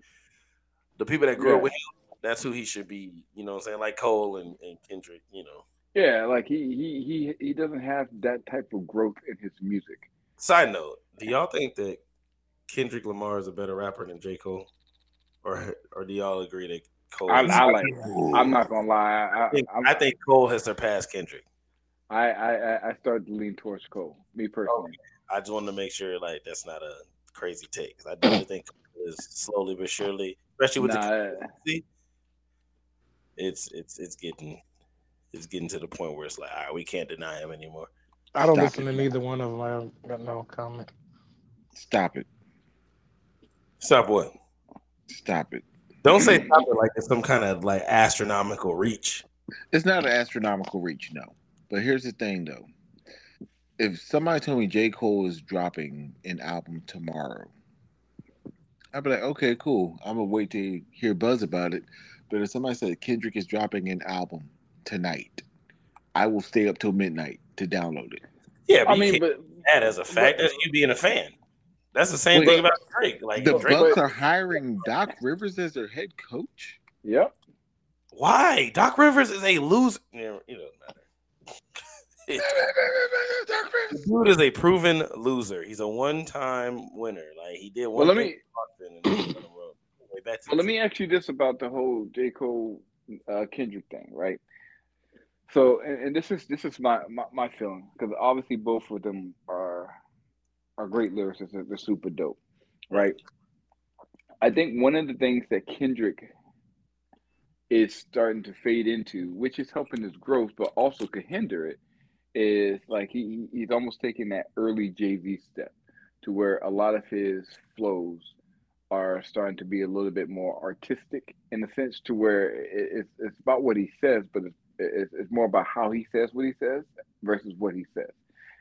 the people that grew up with him. That's who he should be. You know what I'm saying? Like Cole and, and Kendrick. You know. Yeah, like he he he he doesn't have that type of growth in his music. Side note: Do y'all think that Kendrick Lamar is a better rapper than J Cole, or or do y'all agree that Cole? I, is- I like. I'm not gonna lie. I I think, I, think Cole has surpassed Kendrick. I I I- I started to lean towards Cole. Me personally. I just want to make sure like that's not a crazy take. I definitely think Cole is slowly but surely, especially with the Nah, consistency, it's it's it's getting it's getting to the point where it's like, all right, we can't deny him anymore. I don't Stop listen it. to neither one of them. I don't got no comment. Stop it. Stop what? Stop it. Don't say stop it like it's some kind of like astronomical reach. It's not an astronomical reach, no. But here's the thing though. If somebody told me J. Cole is dropping an album tomorrow, I'd be like, okay, cool. I'm gonna wait to hear buzz about it. But if somebody said Kendrick is dropping an album tonight, I will stay up till midnight to download it. Yeah, but I mean, can't but that as a fact. That's you being a fan. That's the same Wait, thing about Drake. Like The Drake, Bucks are hiring Doc Rivers as their head coach. yep. why? Doc Rivers is a loser. Yeah, it doesn't matter. The <laughs> dude is a proven loser. He's a one-time winner. Like he did one Well, let me- for Boston and then he let him roll. Way back to Well, let me ask you this about the whole J. Cole uh, Kendrick thing, right? So, and, and this is this is my my, my feeling because obviously both of them are are great lyricists. They're super dope, right? I think one of the things that Kendrick is starting to fade into, which is helping his growth, but also could hinder it, is like he he's almost taking that early Z step to where a lot of his flows are starting to be a little bit more artistic in the sense to where it, it's it's about what he says, but it's, it's more about how he says what he says versus what he says.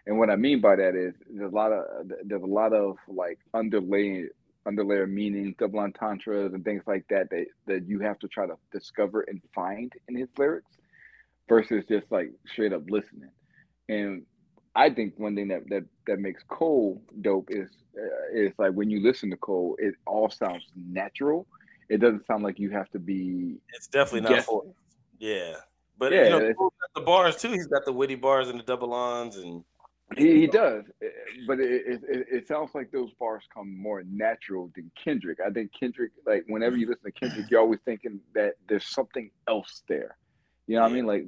And what I mean by that is there's a lot of there's a lot of like underlaying underlayer meaning, double entendres, and things like that that that you have to try to discover and find in his lyrics versus just like straight up listening. And I think one thing that that that makes Cole dope is uh, is like when you listen to Cole, it all sounds natural. It doesn't sound like you have to be. It's definitely not for. Yeah, but Yeah, you know, Cole's got the bars too. He's got the witty bars and the double ons, and He, he does, eh, but it, it it sounds like those bars come more natural than Kendrick. I think Kendrick, like whenever you listen to Kendrick, you're always thinking that there's something else there. You know what I mean? Like,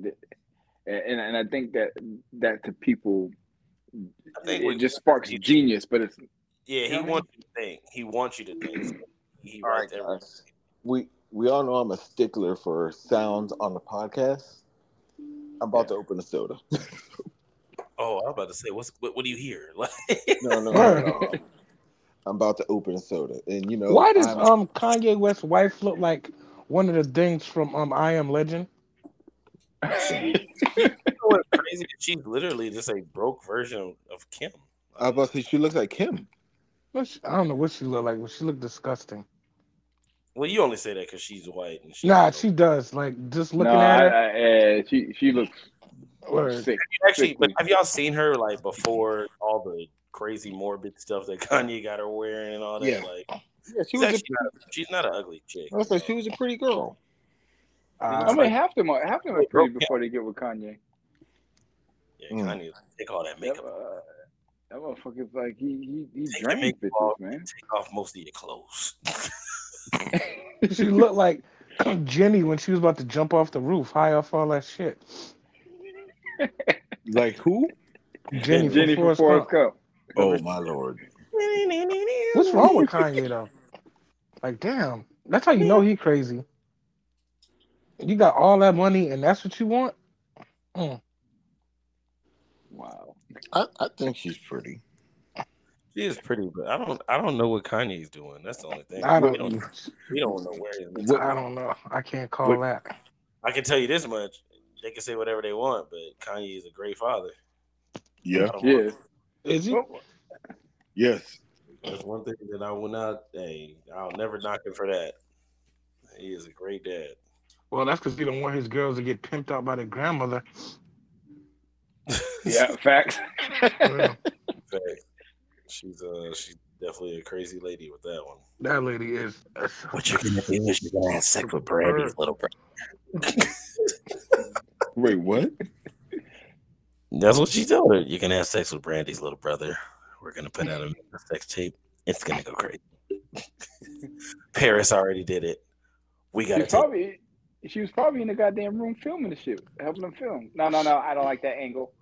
and and I think that that to people, I think it just sparks genius. But it's yeah, You he know what I mean? wants you to think. He wants you to think. <clears throat> He All right, guys. We we all know I'm a stickler for sounds on the podcast. I'm about to open a soda. <laughs> Oh, I'm about to say, what's what? What do you hear? <laughs> Like, No, no, no, no. I'm about to open a soda, and you know Why does I'm- um Kanye West's wife look like one of the things from um I Am Legend? You know what's crazy? She's literally just a broke version of Kim. I was about to say she looks like Kim. What she- I don't know what she looked like, but she looked disgusting. Well, you only say that because she's white and she. Nah, she does. Like just looking no, at I, her. I, uh, she she looks Word. sick. Actually, but have y'all seen her like before all the crazy morbid stuff that Kanye got her wearing and all that? Yeah. Like, Yeah, she she's, was. A, actually not, she's not an ugly chick. I was like, she was a pretty girl. I Uh, mean, half them are half them are Hey, pretty bro, before they get with Kanye. Yeah, Mm. Take all that That, makeup, uh, that motherfucker's like he he he take drains bitches, off, man. take off most of your clothes. <laughs> she looked like <clears throat> Jenny when she was about to jump off the roof, high off all that shit. <laughs> Like who? Jenny, Jenny from from Forrest Forrest Gump. Gump. Oh my lord! What's wrong with Kanye though? Like, damn, that's how you know <laughs> he crazy. You got all that money and that's what you want? Mm. Wow. I, I think she's pretty. She is pretty, but I don't. I don't know what Kanye's doing. That's the only thing. I we don't. don't. We don't know where he's. I don't know. I can't call What- that. I can tell you this much: they can say whatever they want, but Kanye is a great father. Yeah. I Yeah. Is he? Yes. That's one thing that I will not. Hey, I'll never knock him for that. He is a great dad. Well, that's because he don't want his girls to get pimped out by their grandmother. Yeah. <laughs> Facts. Yeah, Fact. She's uh, she's definitely a crazy lady with that one. that lady is. uh, What you're gonna do is you're gonna have sex with Brandy's little brother. <laughs> Wait, what? That's what she told her. You can have sex with Brandy's little brother. We're gonna put out a sex tape. It's gonna go crazy. <laughs> Paris already did it. We gotta She's take. probably she was probably in the goddamn room filming the shit, helping them film. No, no, no. I don't like that angle.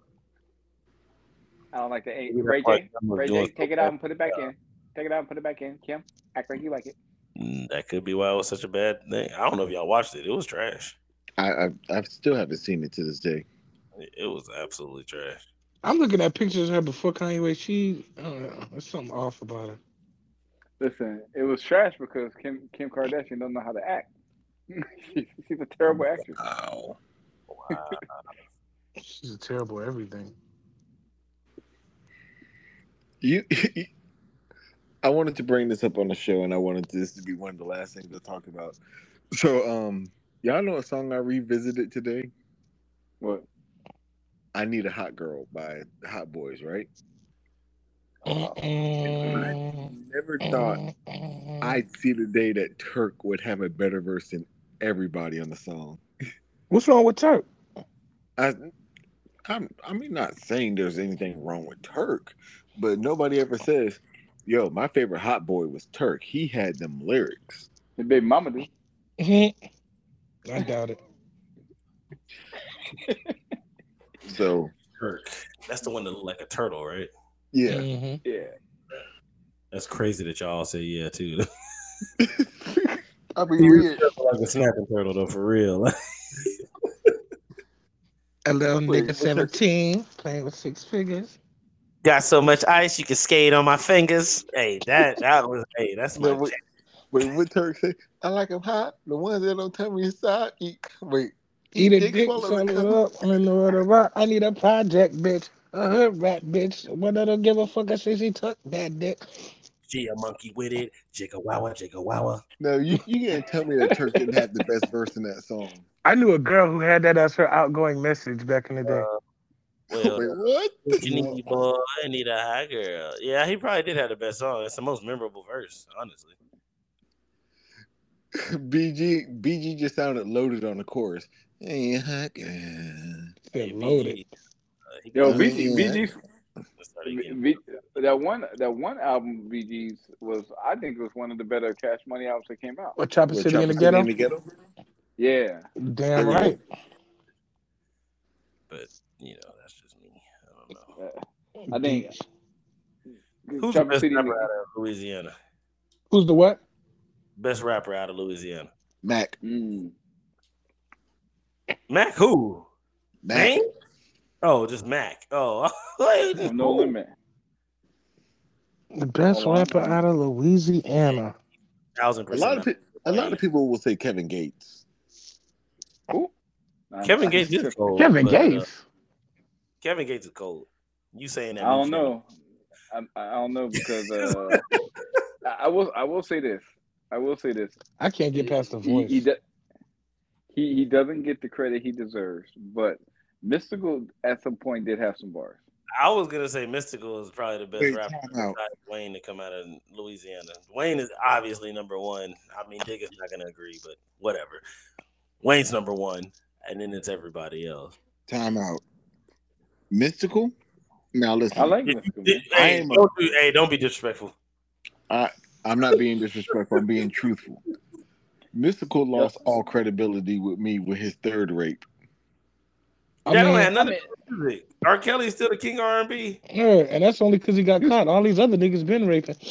I don't like the angle. Ray J, Ray doing J, take it out and put it back in. Take it out and put it back in. Kim, act like you like it. Mm, That could be why it was such a bad thing. I don't know if y'all watched it. It was trash. I, I I still haven't seen it to this day. It it was absolutely trash. I'm looking at pictures of her before Kanye West. She, I don't know. There's something off about her. Listen, it was trash because Kim Kim Kardashian doesn't know how to act. She- <laughs> she's a terrible actress. Wow. Wow. <laughs> She's a terrible everything. You <laughs> I wanted to bring this up on the show, and I wanted this to be one of the last things to talk about. So, um, y'all know a song I revisited today? What? I Need a Hot Girl by Hot Boys, right? Mm-mm. Never thought I'd see the day that Turk would have a better verse than everybody on the song. What's wrong with Turk? I, I'm, I mean, not saying there's anything wrong with Turk, but nobody ever says, "Yo, my favorite hot boy was Turk. He had them lyrics." His baby mama do. I doubt it. <laughs> So Turk, That's the one that looked like a turtle, right? yeah, Mhm. Yeah. That's crazy that y'all say yeah too. <laughs> I mean, yeah. like a snapping turtle though, for real. <laughs> A little nigga 17 playing with six figures. Got so much ice you can skate on my fingers. Hey, that that was hey, that's my No, wait, wait, what Turk say? I like them hot. The ones that don't tell me inside. Eat. Wait, Eat a dick, swallow swallow it. it up. I don't know what about. I need a project, bitch. A hood rat, bitch. One that don't give a fuck. I say she took that dick. She a monkey with it. Jigga wawa, jigga wawa. No, you you can't tell me that Turk didn't have the best verse in that song. I knew a girl who had that as her outgoing message back in the day. <laughs> Well, Wait, what? what you need, boy? I need a hot girl. Yeah, he probably did have the best song. It's the most memorable verse, honestly. <laughs> BG BG just sounded loaded on the chorus. Hey, hot girl. They're Hey, loaded. BG, uh, he Yo, probably- BG, yeah. BG's Let's start again. V- that one that one album BG's was I think it was one of the better Cash Money albums that came out. What Chopper What, City in the Chopper City in the ghetto? Yeah. Damn Yeah. right. But you know, that's just me. I don't know. Uh, I think Who's the best City rapper out of Louisiana? Who's the what? Best rapper out of Louisiana. Mac. Mm. Mac who? Mac. Name? Oh, just Mac. Oh, <laughs> wait, No limit. The best Hold rapper out of Louisiana. thousand A percent. lot of pe- a lot of people will say Kevin Gates. I'm- Kevin Gates is tripping. cold. Kevin but, uh, Gates. Kevin Gates is cold. You saying that? I don't know. I, I don't know because uh, <laughs> I, I will I will say this. I will say this. I can't get past the He voice. he, do, he he doesn't get the credit he deserves, but Mystikal at some point did have some bars. I was gonna say Mystikal is probably the best Wait, rapper besides Wayne to come out of Louisiana. Wayne is obviously number one. I mean, Digga's not gonna agree, but whatever. Wayne's number one, and then it's everybody else. Time out. Mystikal. Now listen. I like Mystikal. man. I Hey, don't do, hey, don't be disrespectful. I'm not being disrespectful. I'm being truthful. Mystikal lost all credibility with me with his third rape. I that don't mean, have nothing to do with music. R. Kelly's still the king of R&B. yeah, and that's only because he got caught. All these other niggas been raping. <laughs>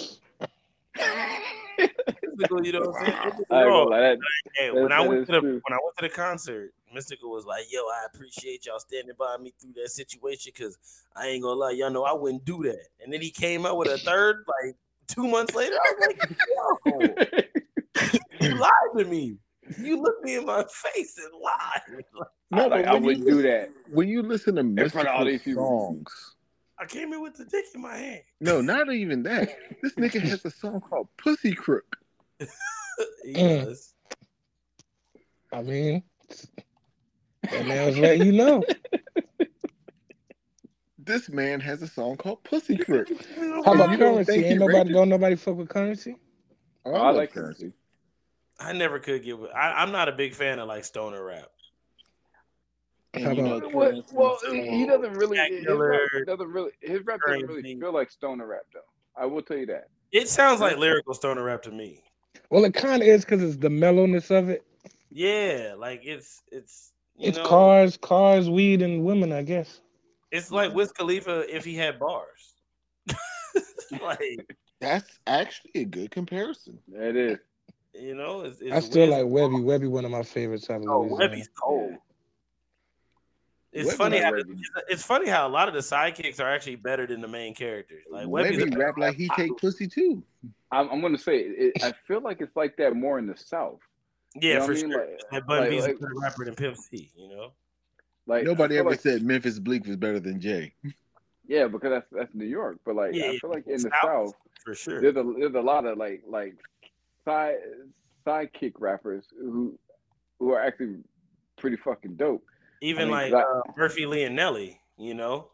Mystikal, you know what I'm saying? Mystikal I ain't raw. gonna lie, that, Hey, That- when I went to the true. when I went to the concert, Mystikal was like, "Yo, I appreciate y'all standing by me through that situation because I ain't gonna lie, y'all know I wouldn't do that." And then he came out with a third, like two months later. I was like, <laughs> "Yo, <laughs> you lied to me. You look me in my face and lied." <laughs> No, I, like, but I wouldn't do that. when you listen to front of all Mystikal these people. songs. I came in with the dick in my hand. No, not even that. This nigga has a song called Pussy Crook. <laughs> He Mm. I mean, that man was letting you know. <laughs> This man has a song called Pussy Crook. How about You Curren$y? Ain't nobody raped don't nobody fuck with Curren$y. Oh, I love like Curren$y. I never could get with. I, I'm not a big fan of like stoner rap. And How you know, about- Well, Curren$y well, is he he doesn't really. His Miller, rap doesn't really. His rap doesn't really Curren$y. feel like stoner rap though. I will tell you that. It sounds like lyrical stoner rap to me. Well, it kind of is because it's the mellowness of it. Yeah, like it's it's you It's know, cars, cars, weed, and women. I guess. It's like Wiz Khalifa if he had bars. <laughs> like That's actually a good comparison. It is. You know, it's, it's I still Wiz- like Webbie. Webbie, one of my favorites out of Oh, Louisiana. Webbie's cold. It's Webbie funny how Webbie. it's, it's funny how a lot of the sidekicks are actually better than the main characters. Like Webbie's Webbie rap like he take pussy too. I'm, I'm gonna say it, I <laughs> feel like it's like that more in the South. yeah, you know for what I mean? sure. Like- That Bun like- B's like- a better rapper than Pimp C. You know, Like Nobody ever like- said Memphis Bleek was better than Jay. Yeah, because that's that's New York. But like Yeah, I feel like in the South, South, for sure. there's a there's a lot of like like side sidekick rappers who who are actually pretty fucking dope. Even I mean, like 'cause uh, Murphy Lee and Nelly, you know.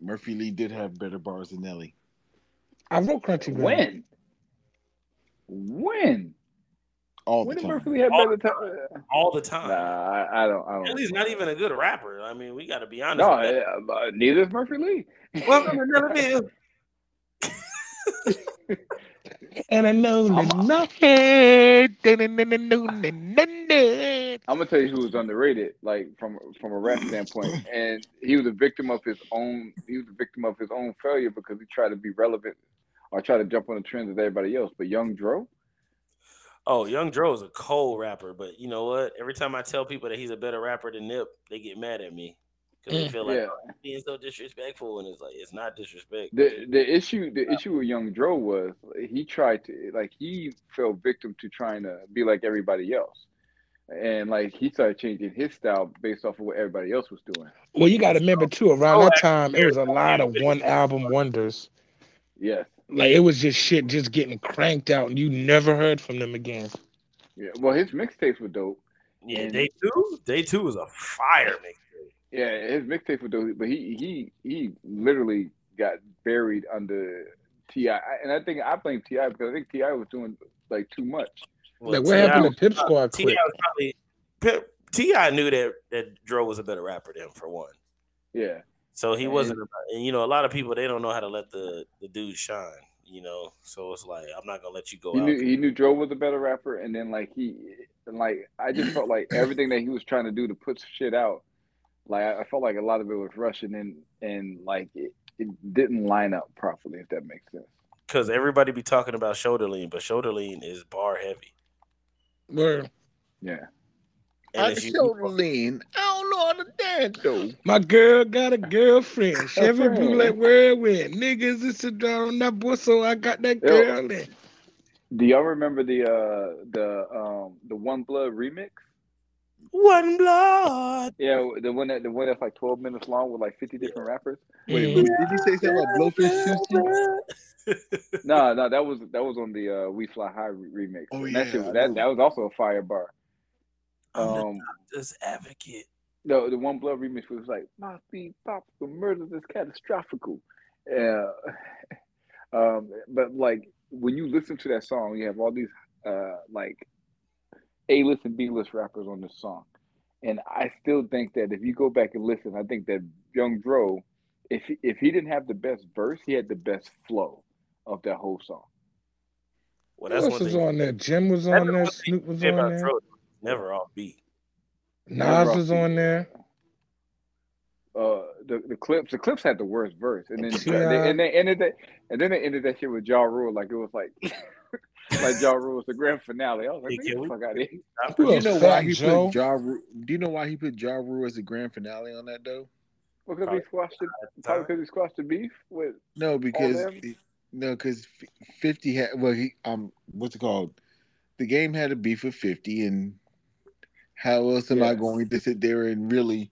Murphy Lee did have better bars than Nelly. I wrote Crunchy Brown. When? When? All When the time. Murphy Lee have All better the time? all the time. Nah, I, I don't. I don't. Nelly's not even a good rapper. I mean, we got to be honest. No, with yeah, but neither is Murphy Lee. Welcome to Nellyville. And I know I'm- that nothing. I'm gonna tell you who was underrated, like from from a rap standpoint, <laughs> and he was a victim of his own. He was a victim of his own failure because he tried to be relevant or try to jump on the trends of everybody else. But Young Dro, Oh, Young Dro is a cold rapper, but you know what? Every time I tell people that he's a better rapper than Nip, they get mad at me because they Mm. feel like Yeah. "Oh, being so disrespectful, and it's like it's not disrespect. the the issue the issue with Young Dro was he tried to like he fell victim to trying to be like everybody else, and like he started changing his style based off of what everybody else was doing. Well, you got to remember too. Around Oh, that time, it was a lot of one album wonders. Yes, Like it was just shit, just getting cranked out, and you never heard from them again. yeah. Well, his mixtapes were dope. yeah, and- day two, day two is a fire mixtape. Yeah, his mixtape was dope, but he he he literally got buried under T.I., and I think I blame T.I. because I think T.I. was doing like too much. Well, Like what happened to Pip Squad? T.I. probably Pip, T.I. knew that that Dro was a better rapper than him for one. Yeah, So he And- wasn't, and you know, a lot of people they don't know how to let the the dude shine. You know, so it's like I'm not gonna let you go he out. knew he knew Joe was a better rapper, and then like he and like I just felt like everything that he was trying to do to put shit out, like I I felt like a lot of it was rushing and and like it, it didn't line up properly. If that makes sense. because everybody be talking about shoulder lean, but shoulder lean is bar heavy. Where Yeah. And I it's you- shoulder lean. I don't know how to dance though. my girl got a girlfriend. Chevy friend. Blue like where it went. Niggas, it's a draw on that boy, so I got that Yo. girl in. Do y'all remember the uh the um the One Blood remix? One blood. Yeah, the one that the one that's like twelve minutes long with like fifty different rappers. Wait, Mhm. wait, did you say something about Blowfish Sushi? No, no, that was that was on the uh, We Fly High re- remix. Oh, And that, yeah, shit, that that was also a fire bar. I'm the Um, doctor's advocate. the the One Blood remix was like my feet pop the murder is catastrophical. Yeah, <laughs> um, but like when you listen to that song, you have all these uh like A list and B list rappers on this song, and I still think that if you go back and listen, I think that Young Dro, if he, if he didn't have the best verse, he had the best flow of that whole song. Well, that's else was thing. on there? Jim was on there. one Snoop was on there. Dro, Never off beat. Nas was on there. uh the, the Clipse the Clipse had the worst verse and then T.I. they, and they ended that and then they ended that shit with Ja Rule like it was like <laughs> <laughs> like Ja Rule was the grand finale. I was like, Hey, get the fuck out of here. Do you know why he Joe? put Ja Rule? Do you know why he put Ja Rule as the grand finale on that though? Because Probably he squashed the probably because he squashed the beef with No, because them? no, because Fifty had well, he um, what's it called? The game had a beef with Fifty, and how else am I going to sit there and really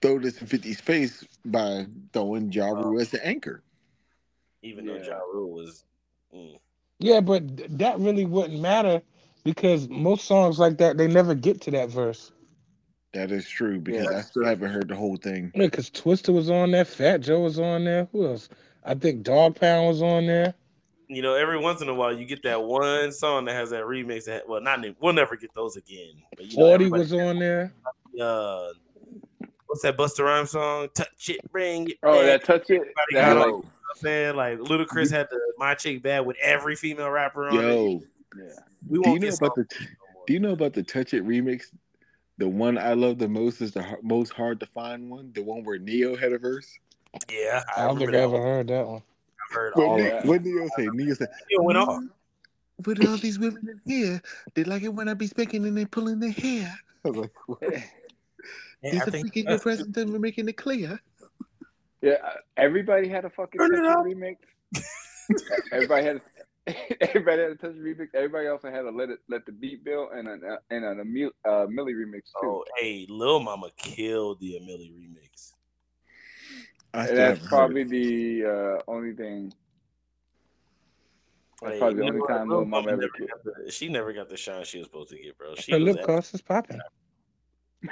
throw this in 50's face by throwing Ja Rule as the anchor? Even though Yeah. Ja Rule was. Mm. Yeah, but that really wouldn't matter because most songs like that they never get to that verse. That is true because Yeah. I still haven't heard the whole thing. Yeah, because Twista was on there, Fat Joe was on there. Who else? I think Dogg Pound was on there. You know, every once in a while you get that one song that has that remix. That well, not we'll never get those again. But you know, Forty everybody- was on there. uh, what's that Busta Rhymes song? Touch it, bring it. Oh, back. that touch it. That, like, it. You know what I'm saying like Ludacris had the My Chick Bad with every female rapper on it. Yo, yeah. We do you know about the no. Do you know about the Touch It remix? The one I love the most is the har- most hard to find one. The one where Neo had a verse. Yeah, I I, don't think I that ever one. heard that one. I've heard What, all Ne- that. what Neo say? Neo said, It went off. "But all these women in here, they like it when I be speaking and they pulling their hair." <laughs> I was like, what? <laughs> Yeah, "It's I a think freaking your presence and we're making it clear." Yeah, uh, everybody had a fucking touch Turn it it remix. <laughs> everybody had <laughs> everybody had a touch remix. Everybody also had a let it let the beat bill and an uh, and an Emil, uh, Millie remix too. Oh, hey, Lil Mama killed the A Milli remix. I that's probably the uh, only thing. That's Hey, probably the only know time Lil Lil Mama Mama ever never killed. the- She never got the shine she was supposed to get, bro. She Her was lip gloss is popping. <laughs>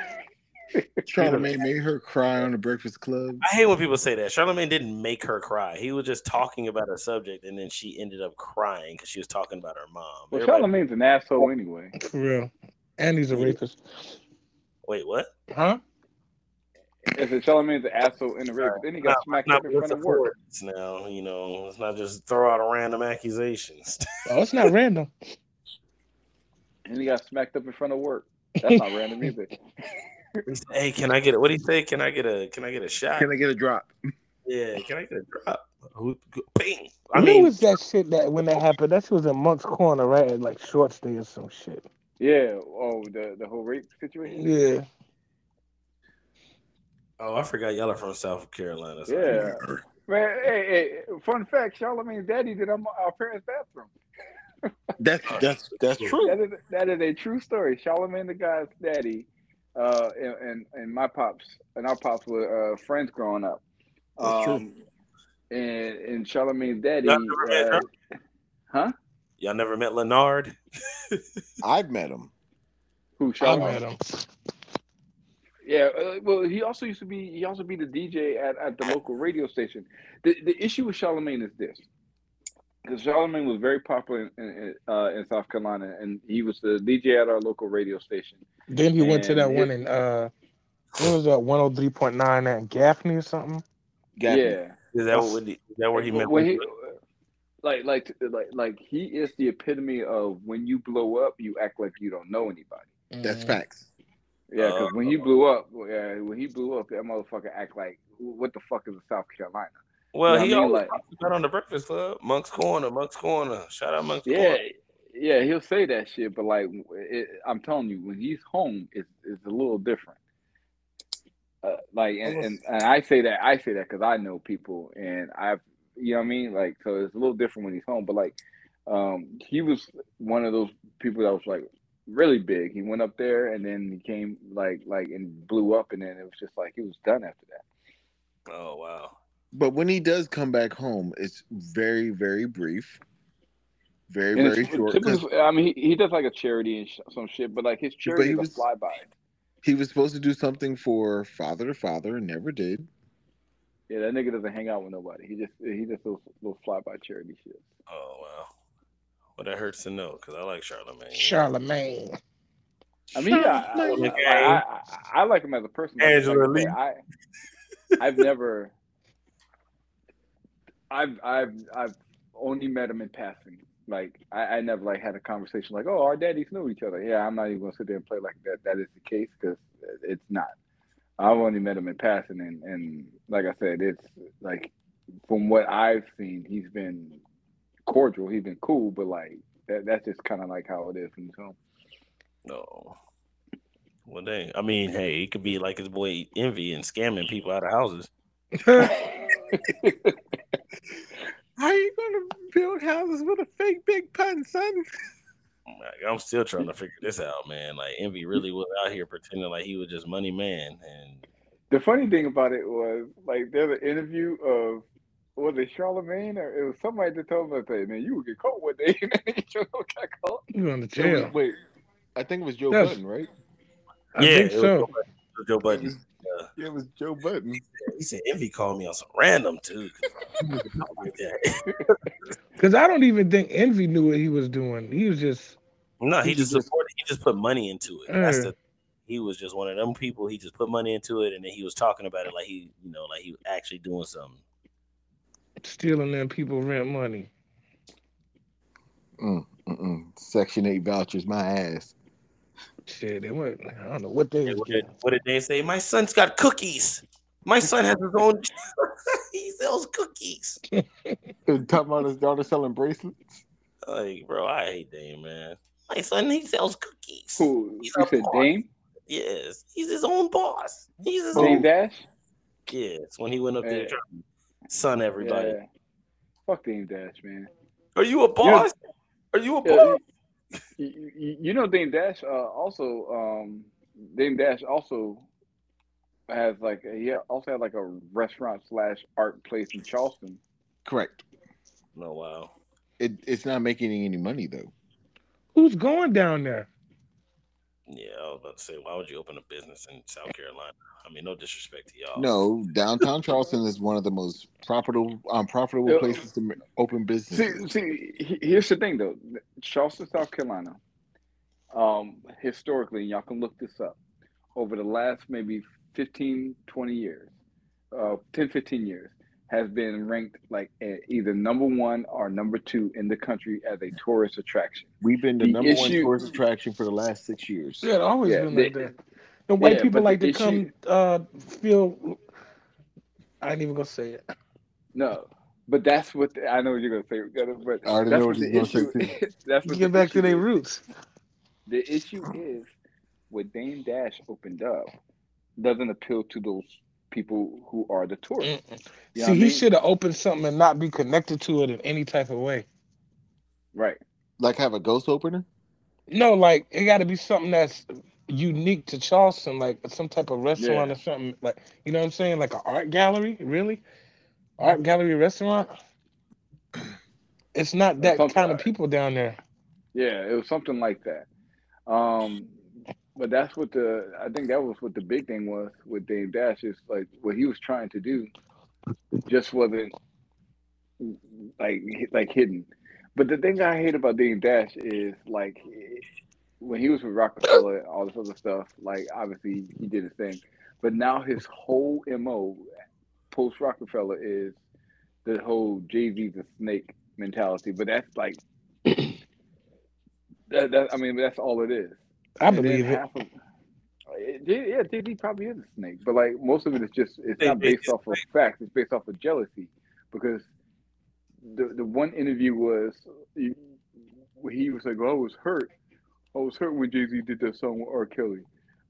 <laughs> Charlamagne made her cry on the Breakfast Club. I hate when people say that. Charlamagne didn't make her cry. He was just talking about a subject, and then she ended up crying because she was talking about her mom. Well, Everybody- Charlamagne's an asshole anyway. For real. And he's a rapist. Wait, what? Huh? I said Charlamagne's an asshole in the rape, then he got Not, smacked not up in what's front of the work. now. You know, let's not just throw out random accusations. <laughs> Oh, it's not random. And he got smacked up in front of work. That's not random either. <laughs> He said, hey, can I get it? What do you say? Can I get a? Can I get a shot? Can I get a drop? yeah, can I get a drop? Who- Bing. I When mean, was that shit that when that happened? That shit was in Moncks Corner, right? At like short stay or some shit. Yeah. Oh, the the whole rape situation. Yeah. oh, I forgot y'all are from South Carolina. so- Yeah. Man, hey, hey, fun fact: Charlamagne's daddy did our, uh, our parents' bathroom. That's that's that's true. That is that is a true story. Charlamagne the guy's daddy, uh, and, and and my pops and our pops were uh, friends growing up. That's true. Um, and and Charlamagne's daddy, Y'all never met uh, her? huh? Y'all never met Leonard? <laughs> I've met him. Who I Charlamagne? met him. Yeah, uh, well, he also used to be he also be the DJ at, at the local radio station. The the issue with Charlamagne is this, because Charlamagne was very popular in in, uh, in South Carolina, and he was the DJ at our local radio station. Then he went to that it- one in uh what was that 103.9 at Gaffney or something? Got me. yeah, Is that what? Is that where he met? When he, like like like like he is the epitome of when you blow up, you act like you don't know anybody. That's Mhm. facts. Yeah, because Uh, when he blew up, yeah, when he blew up, that motherfucker act like what the fuck is a South Carolina? Well, You know he I mean? always Like- about on the Breakfast Club, Moncks Corner, Moncks Corner. Shout out Moncks Yeah, Corner. yeah, he'll say that shit, but like, it, I'm telling you, when he's home, it's it's a little different. Uh, like, and, and, and I say that I say that because I know people, and I've, you know what I mean. Like, so it's a little different when he's home, but like, um, he was one of those people that was like really big. He went up there, and then he came like like and blew up, and then it was just like he was done after that. Oh wow. But when he does come back home, it's very very brief, very And very it's short. 'cause typical- I mean, he, he does like a charity and sh- some shit, but like his charity he is was- a flyby. He was supposed to do something for father to father and never did. Yeah, that nigga doesn't hang out with nobody. He just he just little, little flyby charity shit. Oh wow. Well, that hurts to know because I like Charlamagne. Charlamagne. I mean, yeah, I, I, I, I, I like him as a person. Angela like I, said, I I've never I've I've I've only met him in passing. Like I, I never like had a conversation like, oh, our daddies knew each other. Yeah, I'm not even gonna sit there and play like that. That is the case because it's not. I've only met him in passing, and and like I said, it's like from what I've seen, he's been cordial. He's been cool, but like that, that's just kind of like how it is when he's home. No. Well, dang. I mean, hey, he could be like his boy Envy and scamming people out of houses. <laughs> How are you gonna build houses with a fake big pun, son? I'm still trying to figure this out, man. Like Envy really was out here pretending like he was just money man, and The funny thing about it was like there's an interview of was it Charlamagne or it was somebody that told him that man you would get caught one day and then he got caught. You going to It jail? was- wait, I think it was Joe Yes. Button, right? I yeah, think it was so. Joe Budden. It was Joe Uh, Yeah, it was Joe Budden. he said Envy called me on some random too. <laughs> Because I don't even think Envy knew what he was doing. He was just no, he He just just- supported. He just put money into it. That's Mm. the. He was just one of them people. He just put money into it, and then he was talking about it like he, you know, like he was actually doing something. stealing them people rent money. Mm, mm-mm. Section eight vouchers, my ass. Shit, they went. I don't know what they was What did, what did they say? My son's got cookies. My son has his own. <laughs> he sells cookies. <laughs> And talking about his daughter selling bracelets. Like, bro, I hate Dame, man. My son, he sells cookies. Who He's you said boss. Dame? Yes, he's his own boss. He's his Dame own. Dash? Yes, when he went up there trying to son everybody. Yeah. Fuck Dame Dash, man. Are you a boss? Are you a Yeah, boss? You, you, you know Dame Dash uh, also um Dame Dash also has like he also had like a restaurant slash art place in Charleston. Correct. No, wow. It, it's not making any money though. Who's going down there? Yeah, I was about to say, why would you open a business in South Carolina? I mean, no disrespect to y'all. No, downtown Charleston is one of the most profitable, um, profitable places to m- open See, see, here's the thing though. Charleston, South Carolina, um, historically, and y'all can look this up, over the last maybe 15, 20 years, uh, 10, 15 years, has been ranked like either number one or number two in the country as a tourist attraction. We've been the, The number one tourist attraction for the last six years. Yeah, it always Yeah, been they- like that. The white yeah, people like the to come uh feel I ain't even gonna say it. No, but that's what the, I know what you're gonna say, but I already that's know what what the you're gonna issue. say, <laughs> that's what Get back to their roots. The issue is what Dame Dash opened up doesn't appeal to those people who are the tourists. You know See, what I he mean? should have opened something and not be connected to it in any type of way. Right. Like have a ghost opener. No, like it got to be something that's unique to Charleston, like some type of restaurant Yeah. or something. Like you know what I'm saying? Like an art gallery, really? Art gallery restaurant? It's not that Something- kind of people down there. Yeah, it was something like that. Um, but that's what the I think that was what the big thing was with Dame Dash is like what he was trying to do just wasn't like like hidden. But the thing I hate about Dame Dash is like when he was with Roc-A-Fella and all this other stuff, like obviously he did his thing. But now his whole MO post Roc-A-Fella is the whole Z's a snake mentality. But that's like <clears throat> that, that I mean that's all it is. I believe it. half of- it- yeah, Jay Z probably is a snake, but like most of it is just it's They- not based off of facts. It's based off of jealousy, because the the one interview was he, he was like, "Oh, I was hurt. I was hurt when Jay Z did that song with R. Kelly."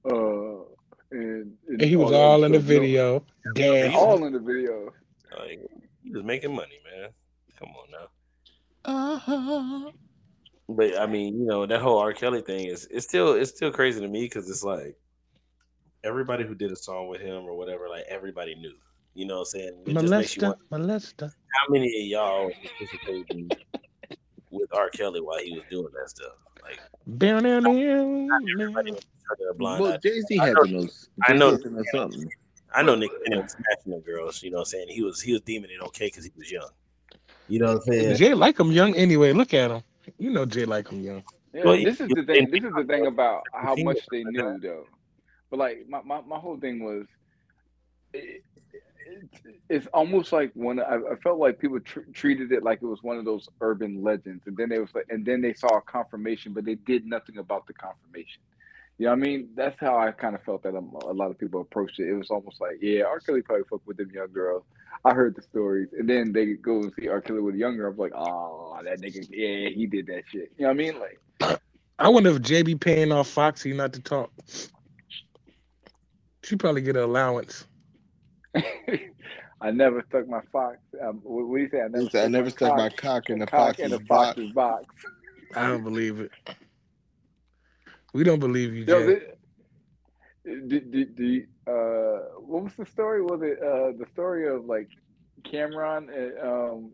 Uh, and, And he was that all in the video. Damn. all in the video. Like, he was making money, man. Come on now. Uh-huh. But I mean, you know, that whole R. Kelly thing is it's still it's still crazy to me because it's like everybody who did a song with him or whatever, like everybody knew. You know what I'm saying? It just Molester, molester. how many of y'all was participating with R. Kelly while he was doing that stuff. Like Down, down, down, Well. Jay Z I had the most. I know- Jay-Z had the most something. I know Nick Cannon was smashing them girls. You know what I'm saying? He was he was deeming it okay because he was young. You know what I'm saying? Jay like him young anyway. Look at him. You know Jay like him young. Yeah, Well, this is the thing. This is the thing about how much they knew, though. But like my, my, my whole thing was, it, it, it's almost like when I, I felt like people tr- treated it like it was one of those urban legends, and then they was like, and then they saw a confirmation, but they did nothing about the confirmation. You know what I mean? That's how I kind of felt that a, a lot of people approached it. It was almost like, yeah, R. Kelly probably fucked with them young girls. I heard the stories, and then they go and see R. Kelly with a younger. I'm like, oh, that nigga, yeah, he did that shit. You know what I mean? Like. I wonder if JB paying off Foxy not to talk. She probably get an allowance. <laughs> I never stuck my fox. Um, what, what do you say? I never, He said, I never stuck my cock in the cock in fox's a box. box. I don't believe it. We don't believe you, Yo, Jay. uh, what was the story? Was it uh, the story of like Cam'ron? And, um,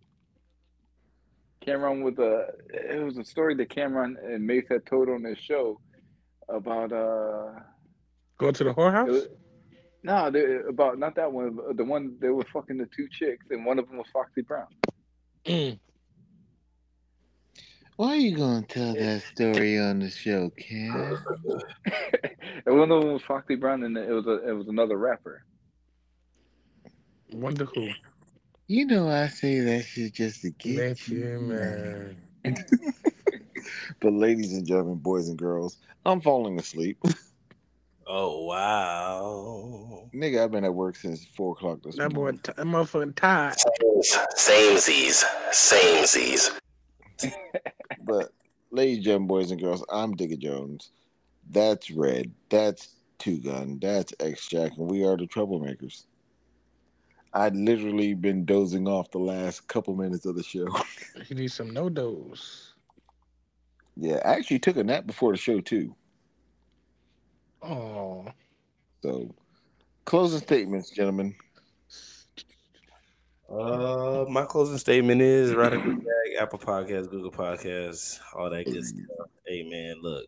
Cam'ron with a. It was a story that Cam'ron and Mase had told on their show about. uh Going to the whorehouse? was- No, they, about not that one. The one they were fucking the two chicks, and one of them was Foxy Brown. Mm. Why are you gonna tell eh. that story on the show, Cam? and one of them was Foxy Brown, and it was a, it was another rapper. Wonder who. You know I say that shit just to get Let you, you, man. man. <laughs> But ladies and gentlemen, boys and girls, I'm falling asleep. Oh wow. Nigga, I've been at work since four o'clock this That boy, morning. t- that motherfucking tired. Same Z's. <laughs> But ladies and gentlemen, boys and girls, I'm Digga Jones. That's Red. That's Two Gun. That's X Jack, and we are the troublemakers. I'd literally been dozing off the last couple minutes of the show. <laughs> You need some NoDoz. yeah, I actually took a nap before the show too. Oh, So Closing statements, gentlemen. Uh, my closing statement is Radical Tag, Apple Podcasts, Google Podcasts, all that good stuff. Hey man, look,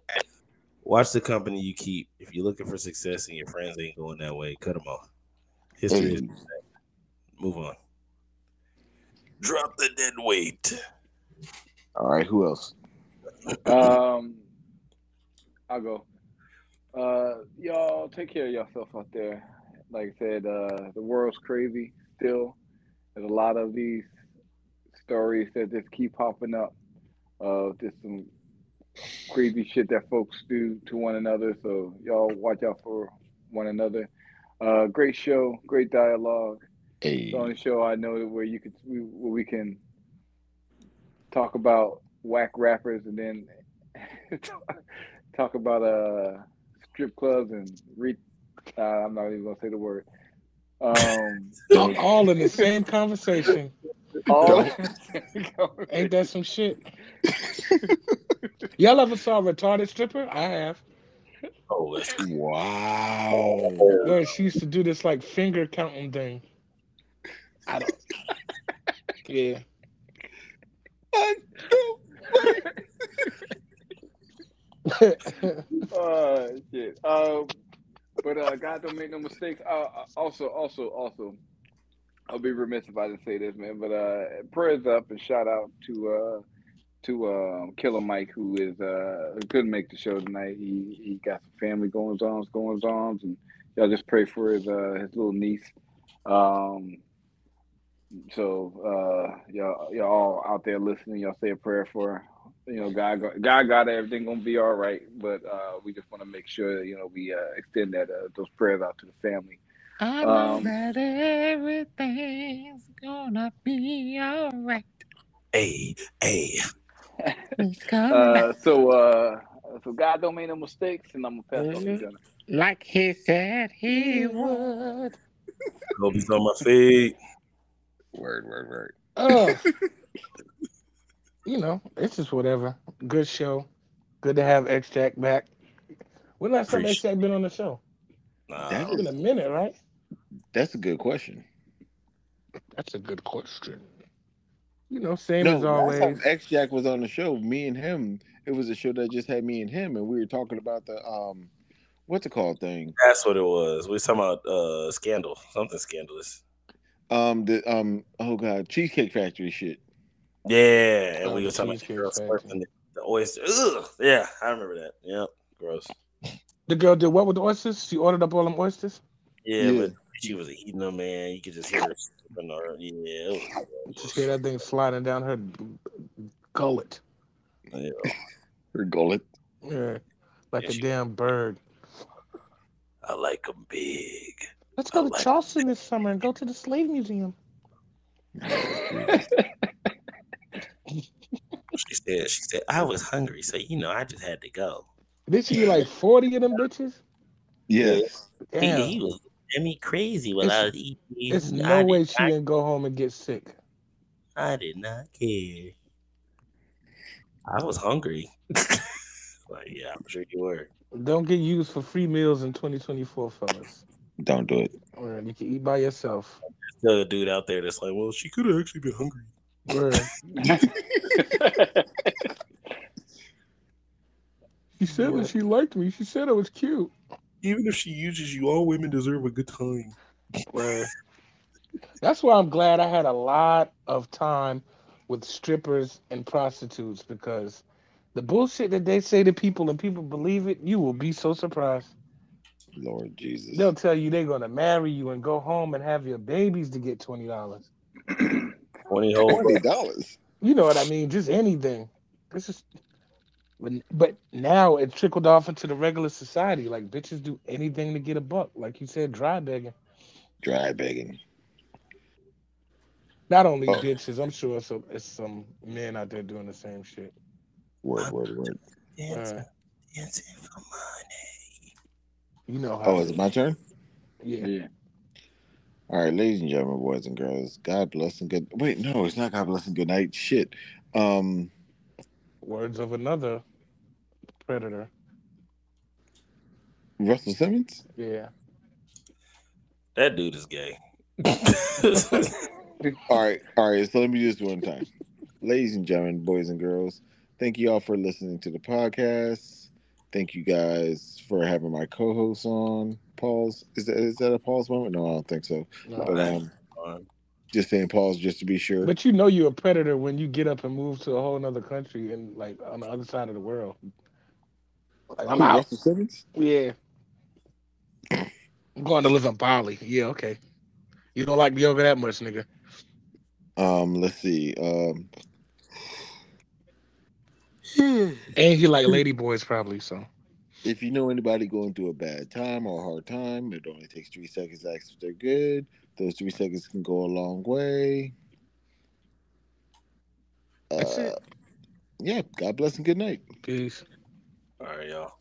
watch the company you keep. If you're looking for success and your friends ain't going that way, cut them off. History is Hey. move on. Drop the dead weight. All right, who else? Um, I'll go. Uh, y'all take care of yourself out there. Like I said, uh, the world's crazy still. There's a lot of these stories that just keep popping up of just some crazy shit that folks do to one another. So y'all watch out for one another. Uh, great show, great dialogue. Hey, It's the only show I know where you could we, where we can talk about whack rappers and then <laughs> talk about uh strip clubs and re. Uh, I'm not even gonna say the word. Um, <laughs> All, all in the same conversation. <laughs> all Ain't that some shit? <laughs> Y'all ever saw a retarded stripper? I have. Oh, it's wow. Where she used to do this like finger counting thing. I don't. Yeah. uh, shit. Um, but uh, God don't make no mistakes. Uh, uh, also, also, also, I'll be remiss if I didn't say this, man. But uh, prayers up and shout out to uh, to um, Killer Mike, who is uh, who couldn't make the show tonight. He he got some family goings on, goings on, and y'all just pray for his uh, his little niece. Um, so uh, y'all y'all all out there listening, y'all say a prayer for her. You know, God, got- God got everything gonna be all right, but uh, we just want to make sure you know we uh, extend that uh, those prayers out to the family. I know Um, that everything's gonna be alright. hey, hey. <laughs> Uh, so uh, so God don't make no mistakes, and I'm gonna pass on to Mhm. Gunner. Like he said he would. Hope he's on my feet. Word, word, word. Oh. <laughs> you know, it's just whatever. Good show. Good to have X Jack back. When last time X Appreciate- Jack been on the show? Nah, That It's been a minute, right? That's a good question. That's a good question. You know, same no, as always. X Jack was on the show, me and him, it was a show that just had me and him, and we were talking about the um, what's it called thing? that's what it was. We was talking about uh scandal, something scandalous. Um, the um, oh god, Cheesecake Factory shit. Yeah, and Oh, we were talking about the Cheesecake slurping the, the oyster. Ugh, yeah, I remember that. Yep, gross. The girl did what with the oysters? She ordered up all them oysters? Yeah, Yeah. but she was eating them, man. You could just hear her. slurping her. Yeah, it Just hear that thing sliding down her gullet. yeah. Her gullet. Yeah. Like Yeah, a she- damn bird. I like them big. Let's go I to like- Charleston this summer and go to the slave museum. <laughs> She said, she said, I was hungry, so you know, I just had to go. Did she eat like 40 of them bitches? Yes. He, Damn. he was getting me crazy while It's- I was eating. There's I no did way she not- didn't go home and get sick. I did not care. I was hungry. <laughs> like, yeah, I'm sure you were. Don't get used for free meals in 2024, fellas. Don't do it. Or you can eat by yourself. Still a dude out there that's like, well, she could have actually been hungry. Word. <laughs> She said that she liked me. She said I was cute. Even if she uses you, all women deserve a good time. Word. That's why I'm glad I had a lot of time with strippers and prostitutes because the bullshit that they say to people and people believe it, you will be so surprised. Lord Jesus. They'll tell you they're gonna marry you and go home and have your babies to get twenty dollars. 20 whole Twenty dollars. You know what I mean? Just anything. This is but, but now it trickled off into the regular society. Like bitches do anything to get a buck. Like you said, dry begging. Dry begging. Not only Oh. bitches, I'm sure it's, a, it's some men out there doing the same shit. Word, word, word. dancing, Uh, dancing for money. you know how. Oh, is it my turn? yeah. yeah. All right, ladies and gentlemen, boys and girls, God bless and good. Wait, no, it's not God bless and good night. Shit. Um, Words of another predator. Russell Simmons. Yeah. That dude is gay. <laughs> All right, all right. So let me do this one time, ladies and gentlemen, boys and girls. Thank you all for listening to the podcast. Thank you guys for having my co-host on. Pause. Is that is that a pause moment? No, I don't think so. No. But um, just saying pause just to be sure. But you know you're a predator when you get up and move to a whole other country and like on the other side of the world. Like, I'm Who, out. Simmons? Yeah. I'm going to live in Bali. Yeah, okay. You don't like yoga that much, nigga. Um, let's see. Um, And you like lady boys probably, so if you know anybody going through a bad time or a hard time, it only takes three seconds to ask if they're good. Those three seconds can go a long way. That's Uh, it. yeah. God bless and good night. Peace. All right, y'all.